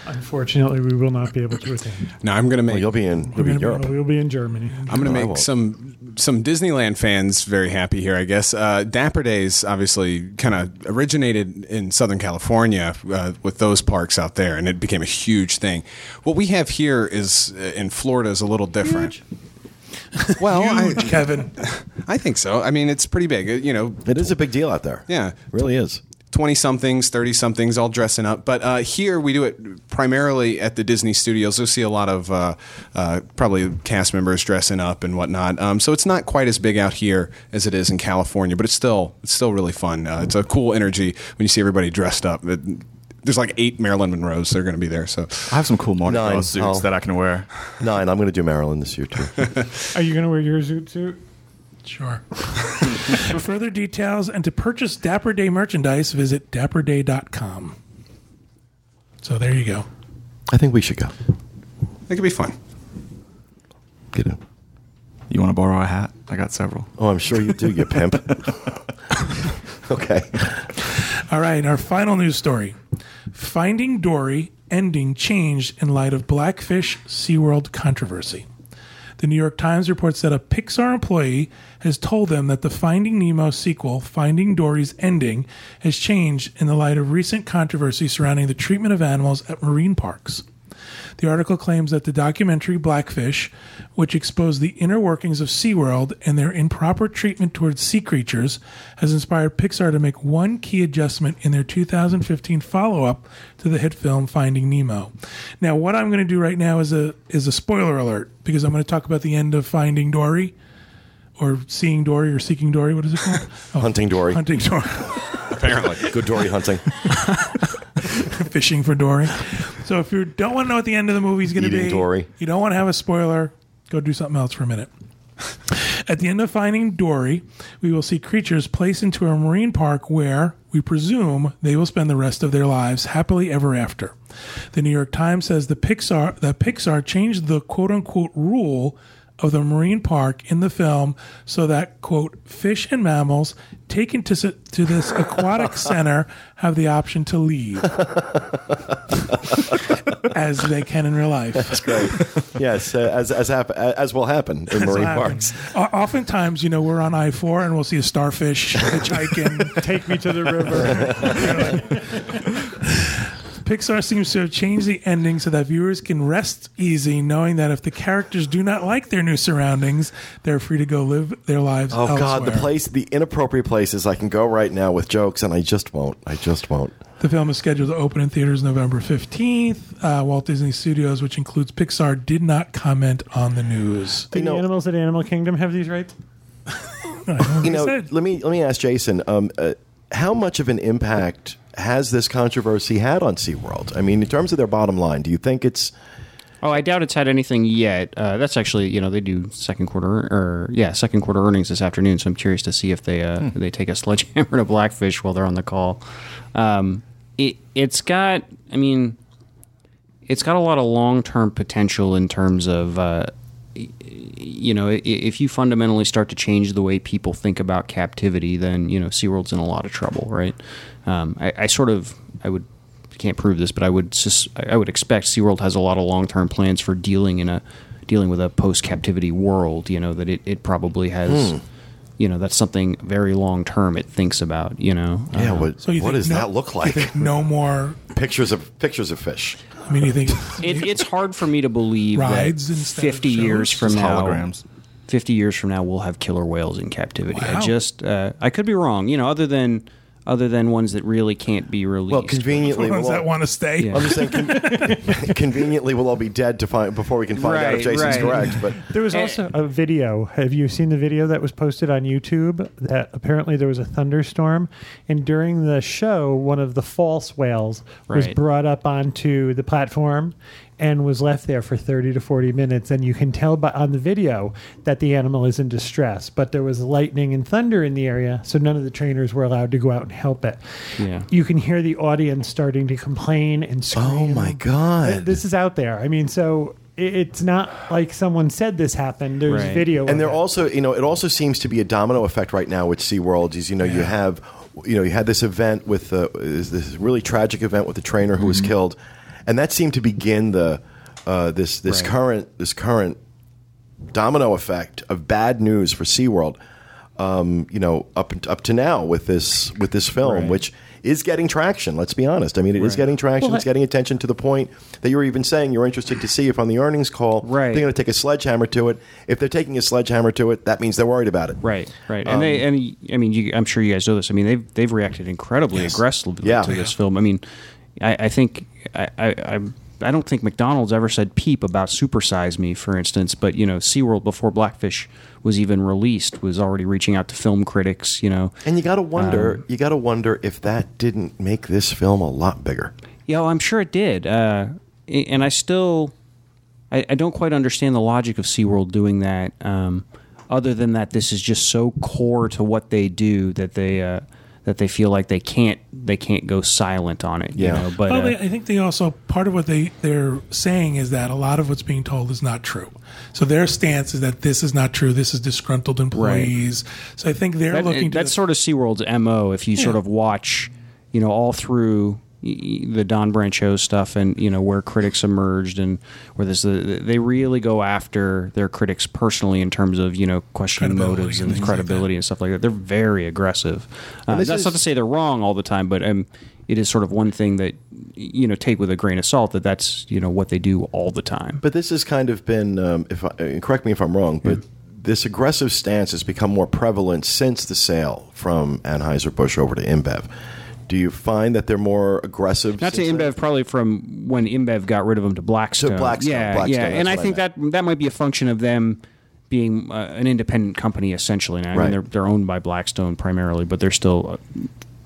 Unfortunately, we will not be able to attend. Now I'm going to make Well, you'll be in, you'll be in Europe. We'll be in Germany. I'm going No, to make some some Disneyland fans very happy here. I guess uh, Dapper Days obviously kind of originated in Southern California uh, with those parks out there, and it became a huge thing. What we have here is uh, in Florida is a little different. Well, I, Kevin, I think so. I mean, it's pretty big. Uh, You know, It is a big deal out there. Yeah. It really is. 20 somethings, 30 somethings, all dressing up. But uh, here we do it primarily at the Disney studios. You'll see a lot of uh, uh, probably cast members dressing up and whatnot. Um, so it's not quite as big out here as it is in California, but it's still it's still really fun. Uh, it's a cool energy when you see everybody dressed up. It, there's like eight Marilyn Monroes. They're going to be there. So I have some cool Mardi Nine. Gras suits Oh. that I can wear. Nine. I'm going to do Marilyn this year too. Are you going to wear your zoot suit? sure. For further details and to purchase Dapper Day merchandise, visit dapperday.com. So there you go. I think we should go. it could be fun. Get in. You want to borrow a hat? I got several. Oh, I'm sure you do, you pimp. okay. All right, our final news story Finding Dory ending changed in light of Blackfish SeaWorld controversy. The New York Times reports that a Pixar employee has told them that the Finding Nemo sequel, Finding Dory's ending, has changed in the light of recent controversy surrounding the treatment of animals at marine parks. The article claims that the documentary Blackfish, which exposed the inner workings of SeaWorld and their improper treatment towards sea creatures, has inspired Pixar to make one key adjustment in their 2015 follow-up to the hit film Finding Nemo. Now, what I'm going to do right now is a is a spoiler alert because I'm going to talk about the end of Finding Dory or Seeing Dory or Seeking Dory. What is it called? Oh, Hunting Dory. Hunting Dory. Apparently. Good Dory hunting. fishing for Dory. So if you don't want to know what the end of the movie is going to Eating be, Dory. you don't want to have a spoiler, go do something else for a minute. At the end of Finding Dory, we will see creatures placed into a marine park where, we presume, they will spend the rest of their lives happily ever after. The New York Times says the Pixar that Pixar changed the quote unquote rule of the marine park in the film so that quote fish and mammals taken to to this aquatic center have the option to leave as they can in real life. That's great. yes, uh, as as hap- as will happen in marine parks. O- Oftentimes, you know, we're on I four and we'll see a starfish hitchhiking. Take me to the river. Pixar seems to have changed the ending so that viewers can rest easy, knowing that if the characters do not like their new surroundings, they're free to go live their lives. Oh God, the place, the inappropriate places I can go right now with jokes, and I just won't. I just won't. The film is scheduled to open in theaters November 15th. Uh, Walt Disney Studios, which includes Pixar, did not comment on the news. Do You the know- animals at Animal Kingdom have these rights? You know, said. let me let me ask Jason. Um, uh, how much of an impact has this controversy had on SeaWorld? I mean, in terms of their bottom line, do you think it's Oh, I doubt it's had anything yet. Uh, that's actually, you know, they do second quarter or yeah, second quarter earnings this afternoon. So I'm curious to see if they uh, they take a sledgehammer to Blackfish while they're on the call. Um, it it's got, I mean, it's got a lot of long term potential in terms of. Uh, you know, if you fundamentally start to change the way people think about captivity, then you know SeaWorld's in a lot of trouble, right? Um, I, I sort of, I would can't prove this, but I would sus- I would expect SeaWorld has a lot of long term plans for dealing in a dealing with a post captivity world. You know that it, it probably has. You know that's something very long term. It thinks about. You know. yeah? Uh, what So you what does no- that look You like? think no more? pictures of pictures of fish. I mean, you think it, it's hard for me to believe Rides that 50 years from now holograms. 50 years from now we'll have killer whales in captivity Wow. i just uh, i could be wrong you know other than other than ones that really can't be released Well, conveniently, ones we'll that all, want to stay? Yeah. I'm just saying, con- conveniently, we'll all be dead to find before we can find out if Jason's right. correct. But There was Eh. also a video. Have you seen the video that was posted on YouTube? That apparently there was a thunderstorm, and during the show, one of the false whales was brought up onto the platform and was left there for 30 to 40 minutes. And you can tell by, on the video that the animal is in distress. But there was lightning and thunder in the area, so none of the trainers were allowed to go out and help it. Yeah. You can hear the audience starting to complain and scream. oh my God! This is out there. I mean, so it's not like someone said this happened. There's Right. video. and of there it. also, you know, it also seems to be a domino effect right now with SeaWorld. Is you know, you have, you know, you had this event with the this really tragic event with the trainer who Mm-hmm. was killed, and that seemed to begin the uh, this this Right. current this current domino effect of bad news for SeaWorld. Um, you know, up up to now with this with this film, Right. which is getting traction. Let's be honest. I mean, it is Right. getting traction. Well, it's getting attention to the point that you were even saying you're interested to see if on the earnings call Right. they're going to take a sledgehammer to it. If they're taking a sledgehammer to it, that means they're worried about it. Right, right, and they and I mean, you, I'm sure you guys know this. I mean, they've they've reacted incredibly Yes. aggressively Yeah. to this film. I mean, I, I think I, I I don't think McDonald's ever said peep about Supersize Me, for instance. But you know, SeaWorld before Blackfish was even released was already reaching out to film critics. You know, And you got to wonder, Um, you got to wonder if that didn't make this film a lot bigger. Yeah, well, I'm sure it did. Uh, and I still, I, I don't quite understand the logic of SeaWorld doing that. Um, other than that, this is just so core to what they do that they uh, that they feel like they can't they can't go silent on it. Yeah. You know? But well, uh, they, I think they also part of what they they're saying is that a lot of what's being told is not true. So their stance is that this is not true. This is disgruntled employees. So I think they're that, looking to that's sort of SeaWorld's mo. If you sort of watch, you know, all through y- y- the Dawn Brancheau stuff and you know where critics emerged and where this they really go after their critics personally in terms of you know questioning motives and and things like credibility and stuff like that. They're very aggressive. Uh, that's is- not to say they're wrong all the time, but um, it is sort of one thing that you know take with a grain of salt that that's you know what they do all the time. But this has kind of been, um, if I, correct me if I'm wrong, but this aggressive stance has become more prevalent since the sale from Anheuser Busch over to InBev. Do you find that they're more aggressive? Not to then? InBev, probably from when InBev got rid of them to Blackstone. Blackstone, yeah, Blackstone, yeah. And I what I think that that might be a function of them being uh, an independent company essentially. Now, I Right. mean, they're they're owned by Blackstone primarily, but they're still uh,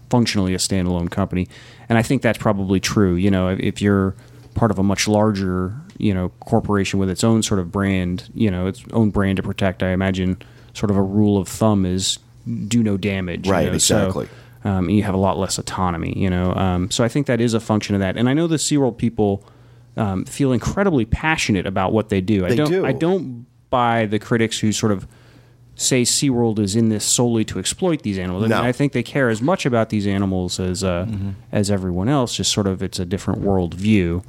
functionally a standalone company. And I think that's probably true. You know, if, you're part of a much larger, you know, corporation with its own sort of brand, you know, its own brand to protect, I imagine sort of a rule of thumb is do no damage. you Right, know, so, exactly. Um, you have a lot less autonomy, you know. Um, so I think that is a function of that. And I know the SeaWorld people um, feel incredibly passionate about what they do. I don't. do. I don't buy the critics who sort of say SeaWorld is in this solely to exploit these animals. I, No. mean, I think they care as much about these animals as uh, Mm-hmm. as everyone else. Just sort of, it's a different world view.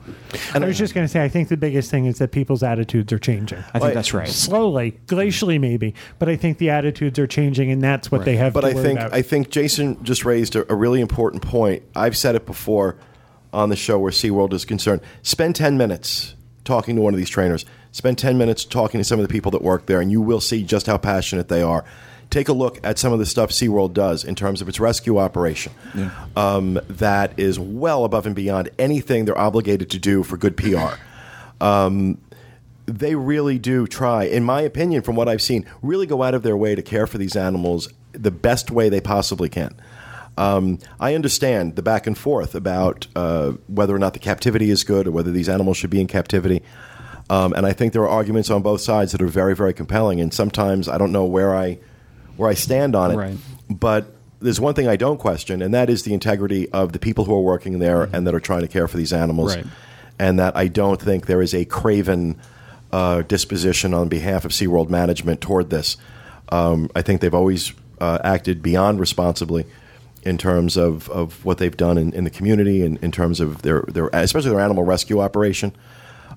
And I was just going to say, I think the biggest thing is that people's attitudes are changing. I think that's right. Slowly, glacially, maybe, but I think the attitudes are changing, and that's what they have. But to I worry think about. I think Jason just raised a, a really important point. I've said it before on the show where SeaWorld is concerned. Spend 10 minutes talking to one of these trainers. Spend 10 minutes talking to some of the people that work there, and you will see just how passionate they are. Take a look at some of the stuff SeaWorld does in terms of its rescue operation. Um, that is well above and beyond anything they're obligated to do for good PR they really do try, in my opinion, from what I've seen, really go out of their way to care for these animals the best way they possibly can. Um, I understand the back and forth about uh, whether or not the captivity is good or whether these animals should be in captivity. Um, and I think there are arguments on both sides that are very, very compelling. And sometimes I don't know where I where I stand on it. Right. But there's one thing I don't question, and that is the integrity of the people who are working there and that are trying to care for these animals. Right. And that I don't think there is a craven uh, disposition on behalf of SeaWorld management toward this. Um, I think they've always uh, acted beyond responsibly in terms of, of what they've done in, in the community and in terms of their, their especially their animal rescue operation.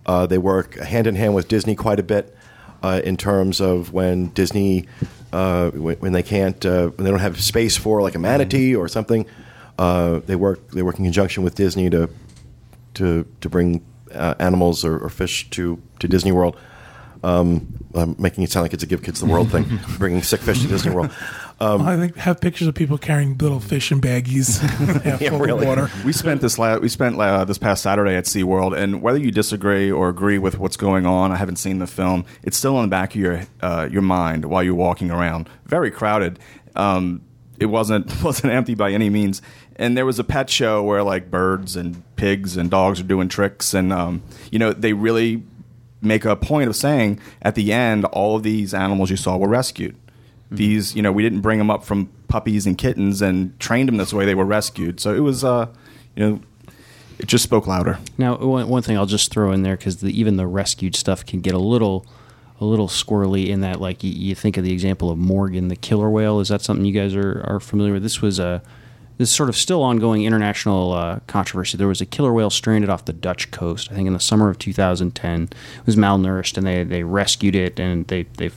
Uh, they work hand in hand with Disney quite a bit uh, in terms of when Disney, uh, when, when they can't, uh, when they don't have space for like a manatee or something. Uh, they work. They work in conjunction with Disney to to to bring uh, animals or, or fish to to Disney World. Um, I'm making it sound like it's a give kids the world thing, bringing sick fish to Disney World. Um, I think have pictures of people carrying little fish in baggies, half Yeah, full really. of water. We spent this la- we spent uh, this past Saturday at SeaWorld, and whether you disagree or agree with what's going on, I haven't seen the film. It's still on the back of your uh, your mind while you're walking around. Very crowded. Um, it wasn't wasn't empty by any means, and there was a pet show where like birds and pigs and dogs are doing tricks, and um, you know they really make a point of saying at the end all of these animals you saw were rescued. These, you know, we didn't bring them up from puppies and kittens and trained them this way. They were rescued. So it was, uh, you know, it just spoke louder. Now, one, one thing I'll just throw in there because the, even the rescued stuff can get a little, a little squirrely in that, like you, you think of the example of Morgan, the killer whale. Is that something you guys are, are familiar with? This was a this sort of still ongoing international uh, controversy. There was a killer whale stranded off the Dutch coast. I think in the summer of 2010. It was malnourished, and they they rescued it, and they they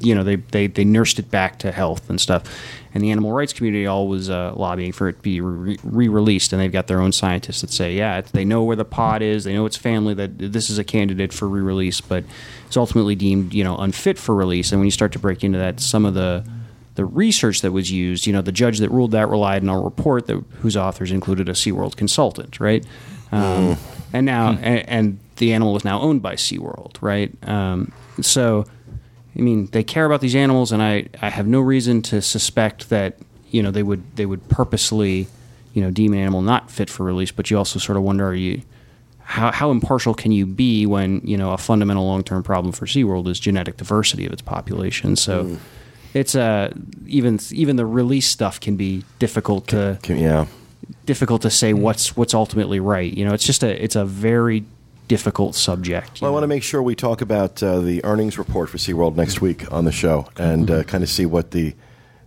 you know they, they they nursed it back to health and stuff. And the animal rights community all was uh, lobbying for it to be re- re-released and they've got their own scientists that say yeah it's, they know where the pod is they know its family that this is a candidate for re-release but it's ultimately deemed you know unfit for release. And when you start to break into that some of the the research that was used you know the judge that ruled that relied on a report that whose authors included a SeaWorld consultant right? Um, and now and, and the animal is now owned by SeaWorld right? Um, so I mean, they care about these animals, and I, I have no reason to suspect that you know they would they would purposely you know deem an animal not fit for release. But you also sort of wonder, are you how how impartial can you be when you know a fundamental long term problem for SeaWorld is genetic diversity of its population? So. It's uh, even even the release stuff can be difficult to can- yeah. difficult to say what's what's ultimately right. You know, it's just a it's a very difficult subject. Well, I want to make sure we talk about uh, the earnings report for SeaWorld next week on the show and uh, kind of see what the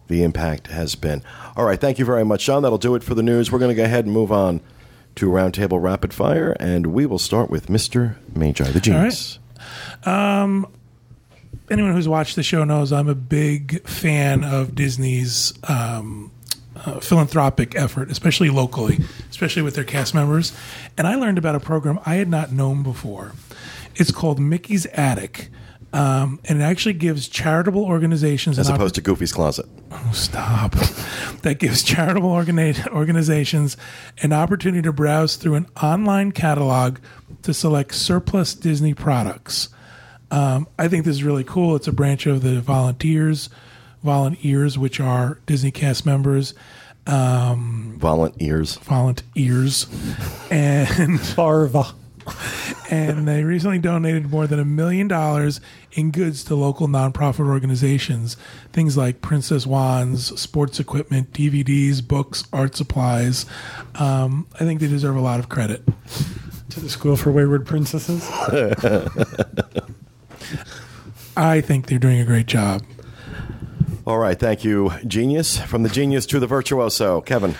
the impact has been. All right, thank you very much, Sean. That'll do it for the news. We're going to go ahead and move on to Roundtable Rapid Fire, and we will start with Mr. Magi, the genius. Um, anyone who's watched the show knows I'm a big fan of Disney's um, uh, philanthropic effort, especially locally, especially with their cast members. And I learned about a program I had not known before. It's called Mickey's Attic. Um, and it actually gives charitable organizations As opposed to Goofy's Closet. Oh, stop that gives charitable organi- organizations an opportunity to browse through an online catalog to select surplus Disney products. Um, I think this is really cool. It's a branch of the volunteers, volunteers, which are Disney cast members, Violent ears. volunteers, and Farva. and they recently donated more than a million dollars in goods to local nonprofit organizations. Things like Princess Wands, sports equipment, DVDs, books, art supplies. Um, I think they deserve a lot of credit. To the School for Wayward Princesses. I think they're doing a great job. All right, thank you, genius. From the genius to the virtuoso, Kevin.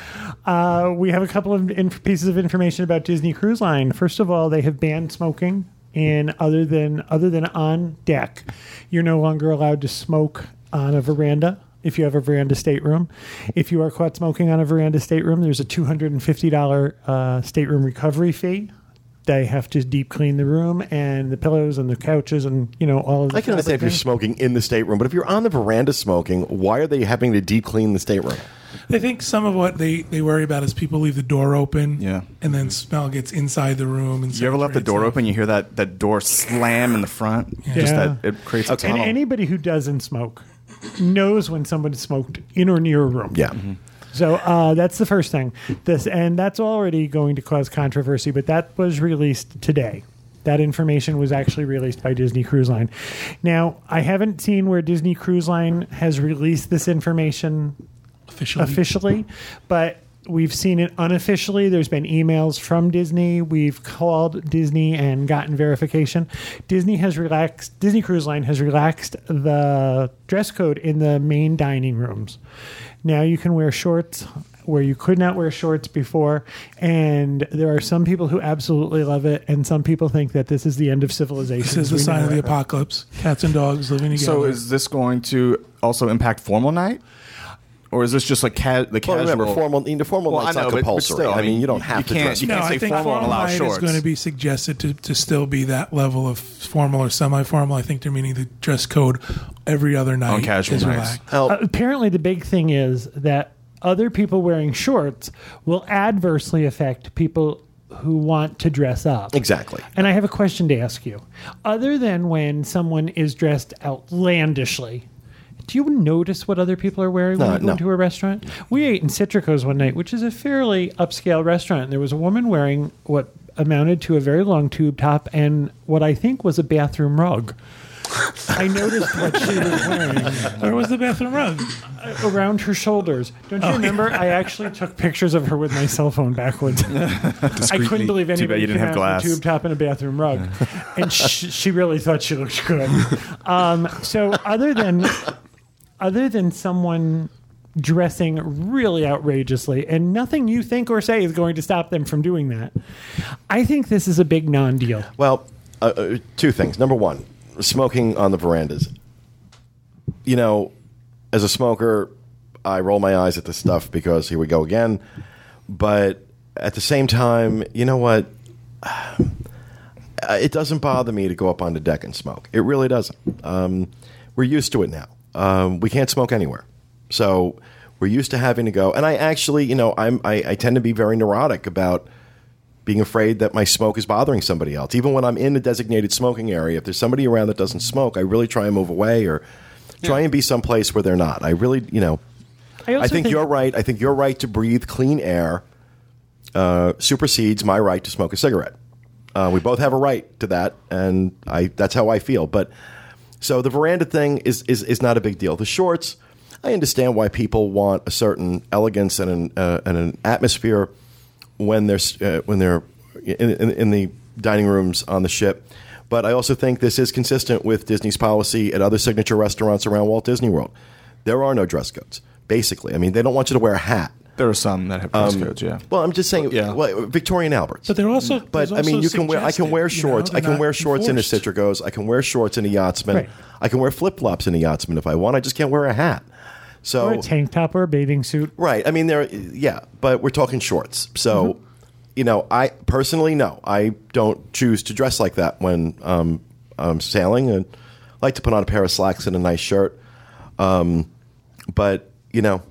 Uh, we have a couple of inf- pieces of information about Disney Cruise Line. First of all, they have banned smoking And other than other than on deck. You're no longer allowed to smoke on a veranda if you have a veranda stateroom. If you are caught smoking on a veranda stateroom, there's a $250 uh, stateroom recovery fee. They have to deep clean the room and the pillows and the couches and you know all of. The I can understand if you're things. smoking in the stateroom, but if you're on the veranda smoking, why are they having to deep clean the stateroom? I think some of what they, they worry about is people leave the door open, Yeah. and then smell gets inside the room. And You ever left the door it. open? You hear that, that door slam in the front. Just Yeah. that it creates a And tunnel. anybody who doesn't smoke knows when someone smoked in or near a room. Yeah. Mm-hmm. So uh, that's the first thing. This and that's already going to cause controversy, but that was released today. That information was actually released by Disney Cruise Line. Now, I haven't seen where Disney Cruise Line has released this information officially. officially, but we've seen it unofficially. There's been emails from Disney. We've called Disney and gotten verification. Disney has relaxed, Disney Cruise Line has relaxed the dress code in the main dining rooms. Now you can wear shorts where you could not wear shorts before. And there are some people who absolutely love it, and some people think that this is the end of civilization. This is the sign of the it. apocalypse. Cats and dogs living together. So is this going to also impact formal night? Or is this just like ca- the Well, casual? remember, formal, the formal Well, night's know, not but- but compulsory. still, I I mean, mean, you don't you have to dress. you no, can't I say think formal and formal allow night shorts. is going to be suggested to, to still be that level of formal or semi-formal. I think they're meaning the dress code every other night On casual is nights. relaxed. Hell, Uh, apparently, the big thing is that other people wearing shorts will adversely affect people who want to dress up. exactly. And I have a question to ask you. Other than when someone is dressed outlandishly, do you notice what other people are wearing when No, you go no. into a restaurant? We ate in Citricos one night, which is a fairly upscale restaurant. And there was a woman wearing what amounted to a very long tube top and what I think was a bathroom rug. I noticed what she was wearing Where was the bathroom rug? around her shoulders. Don't you remember? I actually took pictures of her with my cell phone backwards. I couldn't believe Too bad anybody you didn't have glass. a tube top and a bathroom rug, and she, she really thought she looked good. Um, so other than other than someone dressing really outrageously, and nothing you think or say is going to stop them from doing that, I think this is a big non-deal. Well, uh, uh, two things. Number one, smoking on the verandas. You know, as a smoker, I roll my eyes at this stuff because here we go again. But at the same time, you know what? Uh, It doesn't bother me to go up on the deck and smoke. It really doesn't. Um, we're used to it now. Um, we can't smoke anywhere, so we're used to having to go. And I actually, you know, I'm I, I tend to be very neurotic about being afraid that my smoke is bothering somebody else. Even when I'm in a designated smoking area, if there's somebody around that doesn't smoke, I really try and move away or try and be someplace where they're not. I really, you know, I, I think, you're right. I think your right to breathe clean air uh, supersedes my right to smoke a cigarette. Uh, we both have a right to that, and I that's how I feel. But so the veranda thing is is is not a big deal. The shorts, I understand why people want a certain elegance and an uh, and an atmosphere when they're uh, when they're in, in, in the dining rooms on the ship. But I also think this is consistent with Disney's policy at other signature restaurants around Walt Disney World. There are no dress codes. Basically, I mean, they don't want you to wear a hat. There are some that have dress codes, yeah. Well, I'm just saying, Yeah. well, Victoria and Albert's. But they're also. But there's I mean, you can wear. I can wear suggested, you know, shorts. I can wear shorts in a enforced. Citricos. I can wear shorts in a Yachtsman. Right. I can wear flip flops in a Yachtsman if I want. I just can't wear a hat. So or a tank top or a bathing suit. right. I mean, there. Yeah, but we're talking shorts. So, Mm-hmm. you know, I personally no, I don't choose to dress like that when um, I'm sailing. And I like to put on a pair of slacks and a nice shirt. Um, but you know,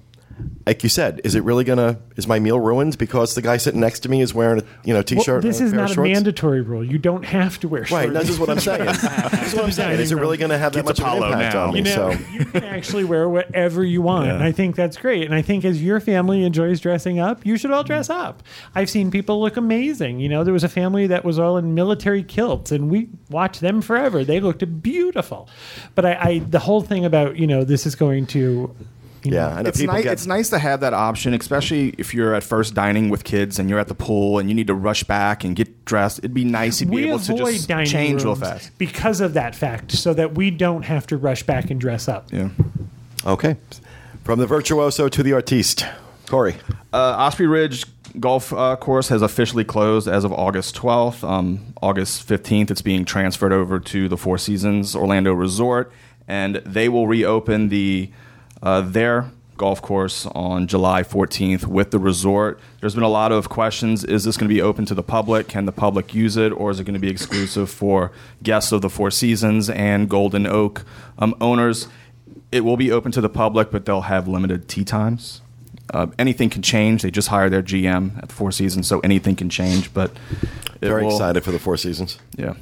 like you said, is it really gonna? Is my meal ruined because the guy sitting next to me is wearing a you know t-shirt? this and is pair not a shorts? mandatory rule. You don't have to wear shorts. Right, that's just what I'm saying. that's what I'm saying. Is it really going to have that It's much of an impact now. on me? You know, so you can actually wear whatever you want. And I think that's great. And I think as your family enjoys dressing up, you should all dress up. I've seen people look amazing. You know, there was a family that was all in military kilts, and we watched them forever. They looked beautiful. But I, I the whole thing about you know this is going to. You yeah, I know It's people nice. get It's nice to have that option, especially if you're at first dining with kids and you're at the pool and you need to rush back and get dressed. It'd be nice to be we able to avoid just dining change real rooms fast. because of that fact, so that we don't have to rush back and dress up. Yeah. okay. From the virtuoso to the artiste, Corey. Uh, Osprey Ridge Golf uh, Course has officially closed as of August 12th. Um, August 15th, it's being transferred over to the Four Seasons Orlando Resort, and they will reopen the uh, their golf course on July 14th with the resort. There's been a lot of questions: Is this going to be open to the public? Can the public use it, or is it going to be exclusive for guests of the Four Seasons and Golden Oak um, owners? It will be open to the public, but they'll have limited tee times. Uh, anything can change. They just hired their GM at the Four Seasons, so anything can change. But Very will- excited for the Four Seasons. Yeah.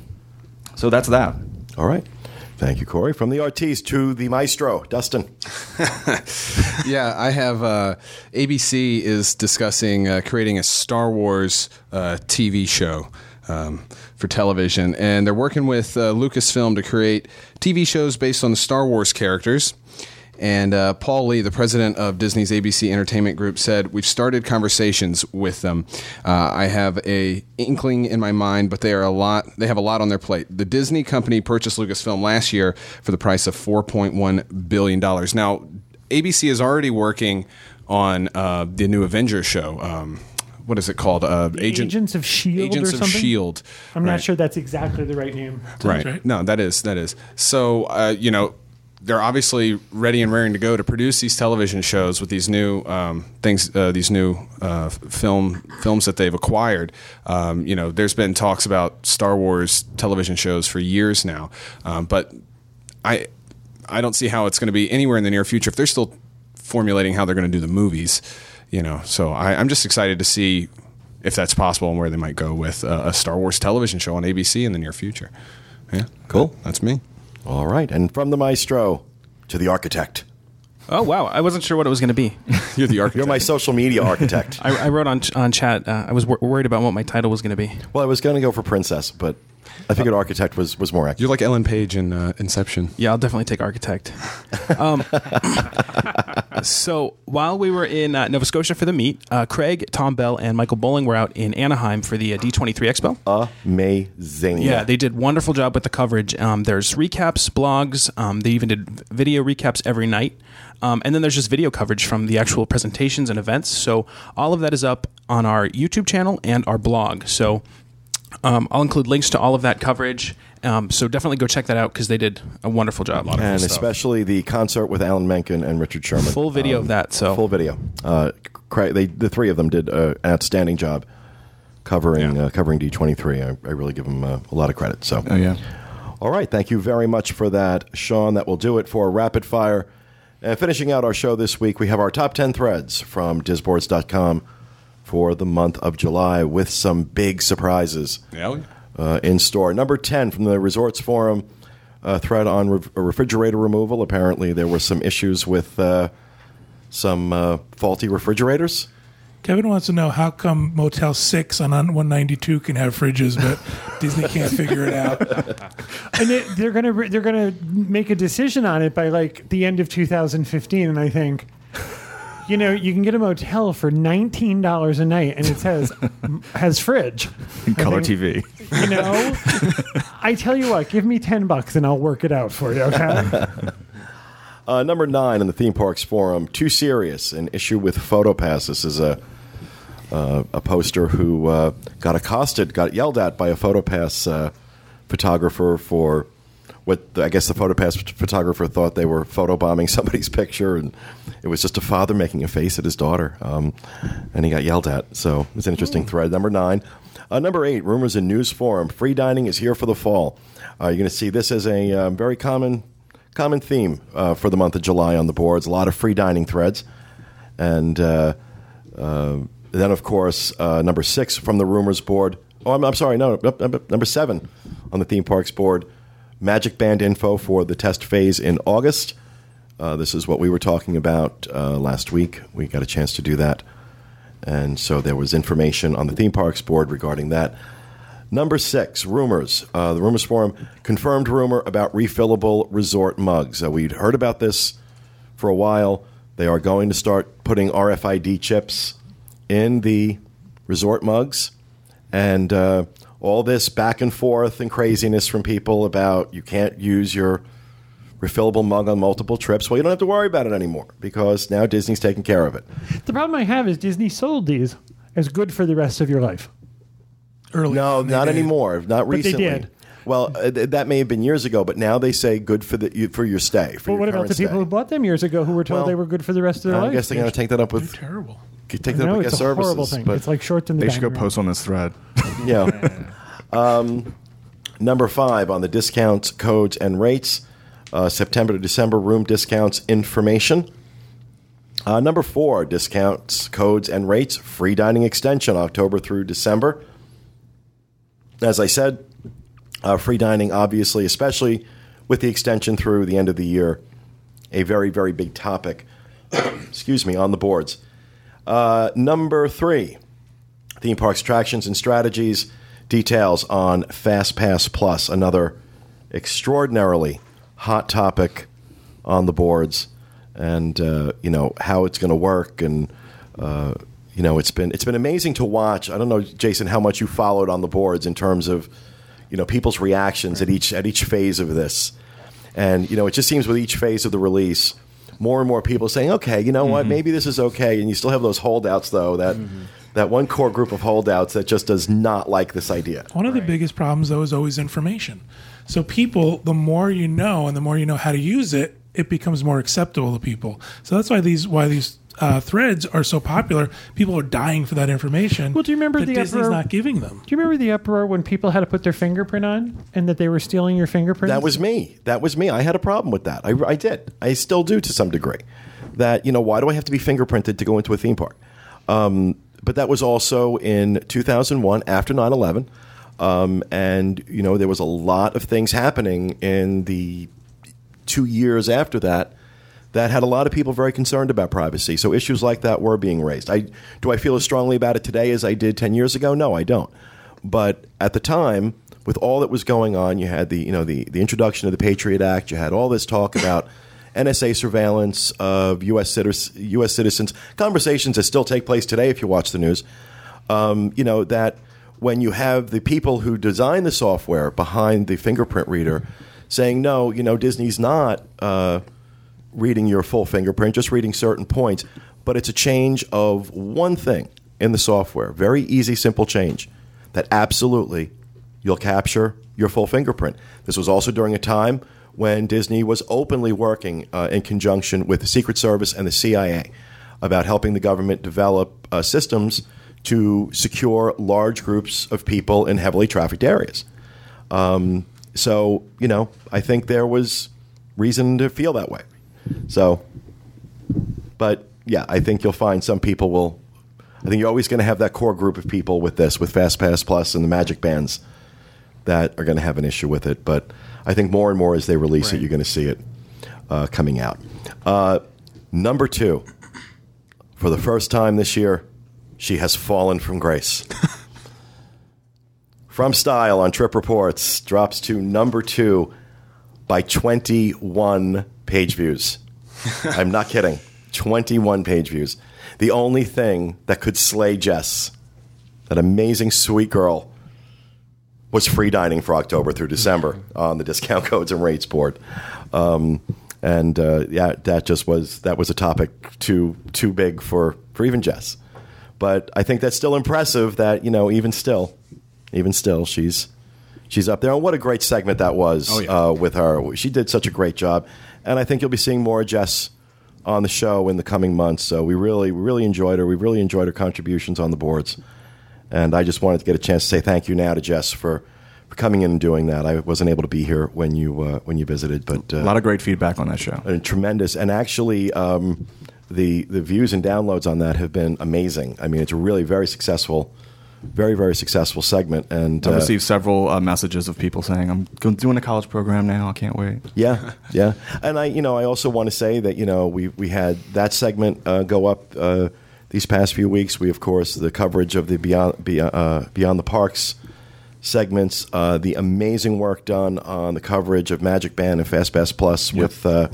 So that's that. All right. Thank you, Corey. From the artiste to the maestro, Dustin. yeah, I have. Uh, ABC is discussing uh, creating a Star Wars uh, TV show um, for television, and they're working with uh, Lucasfilm to create TV shows based on the Star Wars characters. And uh, Paul Lee, the president of Disney's ABC Entertainment Group, said we've started conversations with them. Uh, I have a inkling in my mind, but they are a lot. They have a lot on their plate. The Disney company purchased Lucasfilm last year for the price of 4.1 billion dollars. Now, ABC is already working on uh, the new Avengers show. Um, what is it called? Uh, Agents of S.H.I.E.L.D. Agents or of? Shield. I'm not sure that's exactly the right name. Right. right. No, that is that is. So uh, you know, they're obviously ready and raring to go to produce these television shows with these new um, things, uh, these new uh, film films that they've acquired. Um, you know, there's been talks about Star Wars television shows for years now, um, but I I don't see how it's going to be anywhere in the near future if they're still formulating how they're going to do the movies. You know, so I, I'm just excited to see if that's possible and where they might go with uh, a Star Wars television show on ABC in the near future. Yeah, Cool. That's me. All right. And from the maestro to the architect. Oh wow, I wasn't sure what it was going to be. You're the architect. You're my social media architect. I, I wrote on on chat. Uh, I was wor- worried about what my title was going to be. well, I was going to go for princess, but I figured architect was, was more accurate. You're like Ellen Page in uh, Inception. Yeah, I'll definitely take architect. Um, so while we were in uh, Nova Scotia for the meet, uh, Craig, Tom Bell, and Michael Bowling were out in Anaheim for the uh, D23 Expo. Amazing. Yeah, they did wonderful job with the coverage. Um, there's recaps, blogs. Um, they even did video recaps every night. Um, and then there's just video coverage from the actual presentations and events. So all of that is up on our YouTube channel and our blog. So um, I'll include links to all of that coverage. Um, so definitely go check that out because they did a wonderful job. and especially the concert with Alan Menken and Richard Sherman. Full video Um, of that. So Full video. Uh, they, the three of them did uh, an outstanding job covering uh, covering D23. I, I really give them uh, a lot of credit. So, Oh, yeah. all right, thank you very much for that, Sean. That will do it for Rapid Fire. And finishing out our show this week, we have our top 10 threads from disboards.com for the month of July with some big surprises Yeah. uh, in store. Number 10 from the Resorts Forum uh, thread on re- refrigerator removal. Apparently, there were some issues with uh, some uh, faulty refrigerators. Kevin wants to know how come Motel 6 on 192 can have fridges, but Disney can't figure it out. and it, they're gonna they're gonna make a decision on it by like the end of 2015 and i think you know you can get a motel for $19 a night and it says has fridge Color think- TV. you know i tell you what give me 10 bucks and i'll work it out for you okay Uh, number nine in the theme parks forum. Too serious. An issue with PhotoPass. This is a uh, a poster who uh, got accosted, got yelled at by a PhotoPass uh, photographer for what the, I guess the PhotoPass photographer thought they were photobombing somebody's picture, and it was just a father making a face at his daughter, um, and he got yelled at. So it's an interesting thread. Number nine. Uh, number eight, rumors in news forum. Free dining is here for the fall. Uh, you're going to see this as a um, very common common theme uh, for the month of July on the boards. A lot of free dining threads. and uh, uh, then of course uh, number six from the rumors board. Oh, I'm, I'm sorry, no, no, number, number seven on the theme parks board. Magic Band info for the test phase in August. Uh, this is what we were talking about uh, last week. We got a chance to do that. And so there was information on the theme parks board regarding that. Number six, rumors. Uh, the Rumors Forum confirmed rumor about refillable resort mugs. Uh, we'd heard about this for a while. They are going to start putting RFID chips in the resort mugs. And uh, all this back and forth and craziness from people about you can't use your refillable mug on multiple trips. Well, you don't have to worry about it anymore because now Disney's taking care of it. The problem I have is Disney sold these as good for the rest of your life. Early. No, on, they not did. anymore. Not they recently. did. Well, uh, th- that may have been years ago, but now they say good for the you- for your stay. For But your what about the people stay. who bought them years ago who were told Well, they were good for the rest of their I life? guess they're going to take that up with Terrible. Take that up no, with it's guest a services. horrible thing. But It's like shorts in the They should go dining room. post on this thread. yeah. um, number five on the discounts, codes, and rates. Uh, September to December room discounts information. Uh, number four, discounts, codes, and rates. Free dining extension, October through December. As I said, uh, free dining, obviously, especially with the extension through the end of the year, a very, very big topic. excuse me, on the boards. Uh, number three, theme parks attractions and strategies. Details on Fast Pass Plus, another extraordinarily hot topic on the boards, and uh, you know how it's going to work, and uh, you know it's been it's been amazing to watch. I don't know, Jason, how much you followed on the boards in terms of you know people's reactions at each at each phase of this, and you know it just seems with each phase of the release, more and more people saying, okay, you know what, mm-hmm. maybe this is okay, and you still have those holdouts though that. Mm-hmm. That one core group of holdouts that just does not like this idea. One of the biggest problems, though, is always information. So people, the more you know, and the more you know how to use it, it becomes more acceptable to people. So that's why these why these uh, threads are so popular. People are dying for that information. Well, do you remember that the Disney's uproar- not giving them? Do you remember the uproar when people had to put their fingerprint on and that they were stealing your fingerprint? That was me. That was me. I had a problem with that. I, I did. I still do to some degree. That you know, why do I have to be fingerprinted to go into a theme park? Um, but that was also in 2001 after 9/11, um, and you know there was a lot of things happening in the two years after that that had a lot of people very concerned about privacy. So issues like that were being raised. I do I feel as strongly about it today as I did 10 years ago? No, I don't. But at the time, with all that was going on, you had the you know the the introduction of the Patriot Act. You had all this talk about NSA surveillance of U.S. citizens, U.S. citizens. Conversations that still take place today, if you watch the news. Um, you know that when you have the people who design the software behind the fingerprint reader saying, "No, you know, Disney's not." Uh, reading your full fingerprint, just reading certain points. But it's a change of one thing in the software. Very easy, simple change that absolutely you'll capture your full fingerprint. This was also during a time when Disney was openly working uh, in conjunction with the Secret Service and the CIA about helping the government develop uh, systems to secure large groups of people in heavily trafficked areas. Um, so, you know, I think there was reason to feel that way. So, but yeah, I think you'll find some people will. I think you're always going to have that core group of people with this, with FastPass Plus and the Magic Bands, that are going to have an issue with it. But I think more and more as they release it, you're going to see it uh, coming out. Uh, number two, for the first time this year, she has fallen from grace. from Style on Trip Reports drops to number two by 21 page views. I'm not kidding. 21 page views. The only thing that could slay Jess, that amazing sweet girl, was free dining for October through December on the discount codes and rates board. Um, and uh, yeah, that just was that was a topic too too big for for even Jess. But I think that's still impressive. That you know, even still, even still, she's she's up there. And what a great segment that was uh, with her. She did such a great job, and I think you'll be seeing more of Jess on the show in the coming months. So we really we really enjoyed her. We really enjoyed her contributions on the boards, and I just wanted to get a chance to say thank you now to Jess for. For coming in and doing that, I wasn't able to be here when you uh, when you visited, but uh, A lot of great feedback on that show. and tremendous. And actually, um, the the views and downloads on that have been amazing. I mean, it's a really very successful, very very successful segment. And I've uh, received several uh, messages of people saying, "I'm doing a college program now. I can't wait." Yeah, yeah. And I, you know, I also want to say that you know we we had that segment uh, go up uh, these past few weeks. We of course the coverage of the beyond beyond, uh, beyond the parks segments, uh, the amazing work done on the coverage of Magic Band and Fast Pass Plus with uh,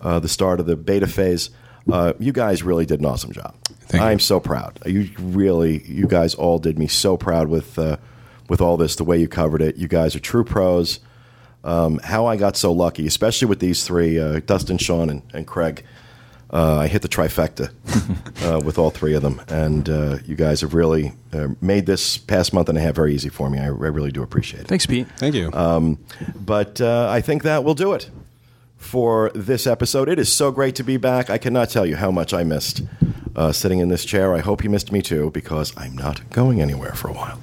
uh, the start of the beta phase. Uh, you guys really did an awesome job. Thank. I'm so proud. You really, you guys all did me so proud with uh, with all this. The way you covered it. You guys are true pros um, how I got so lucky, especially with these three uh, Dustin, Sean, and, and Craig. Uh, I hit the trifecta uh, with all three of them, and uh, you guys have really uh, made this past month and a half very easy for me. I, I really do appreciate it. Thanks, Pete. Thank you. But uh, I think that will do it for this episode. It is so great to be back. I cannot tell you how much I missed uh, sitting in this chair. I hope you missed me too, because I'm not going anywhere for a while.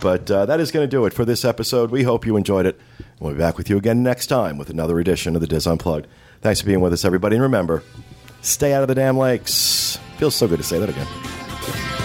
But uh, that is going to do it for this episode. We hope you enjoyed it. We'll be back with you again next time with another edition of the DIS Unplugged. Thanks for being with us, everybody. And remember, stay out of the damn lakes. Feels so good to say that again.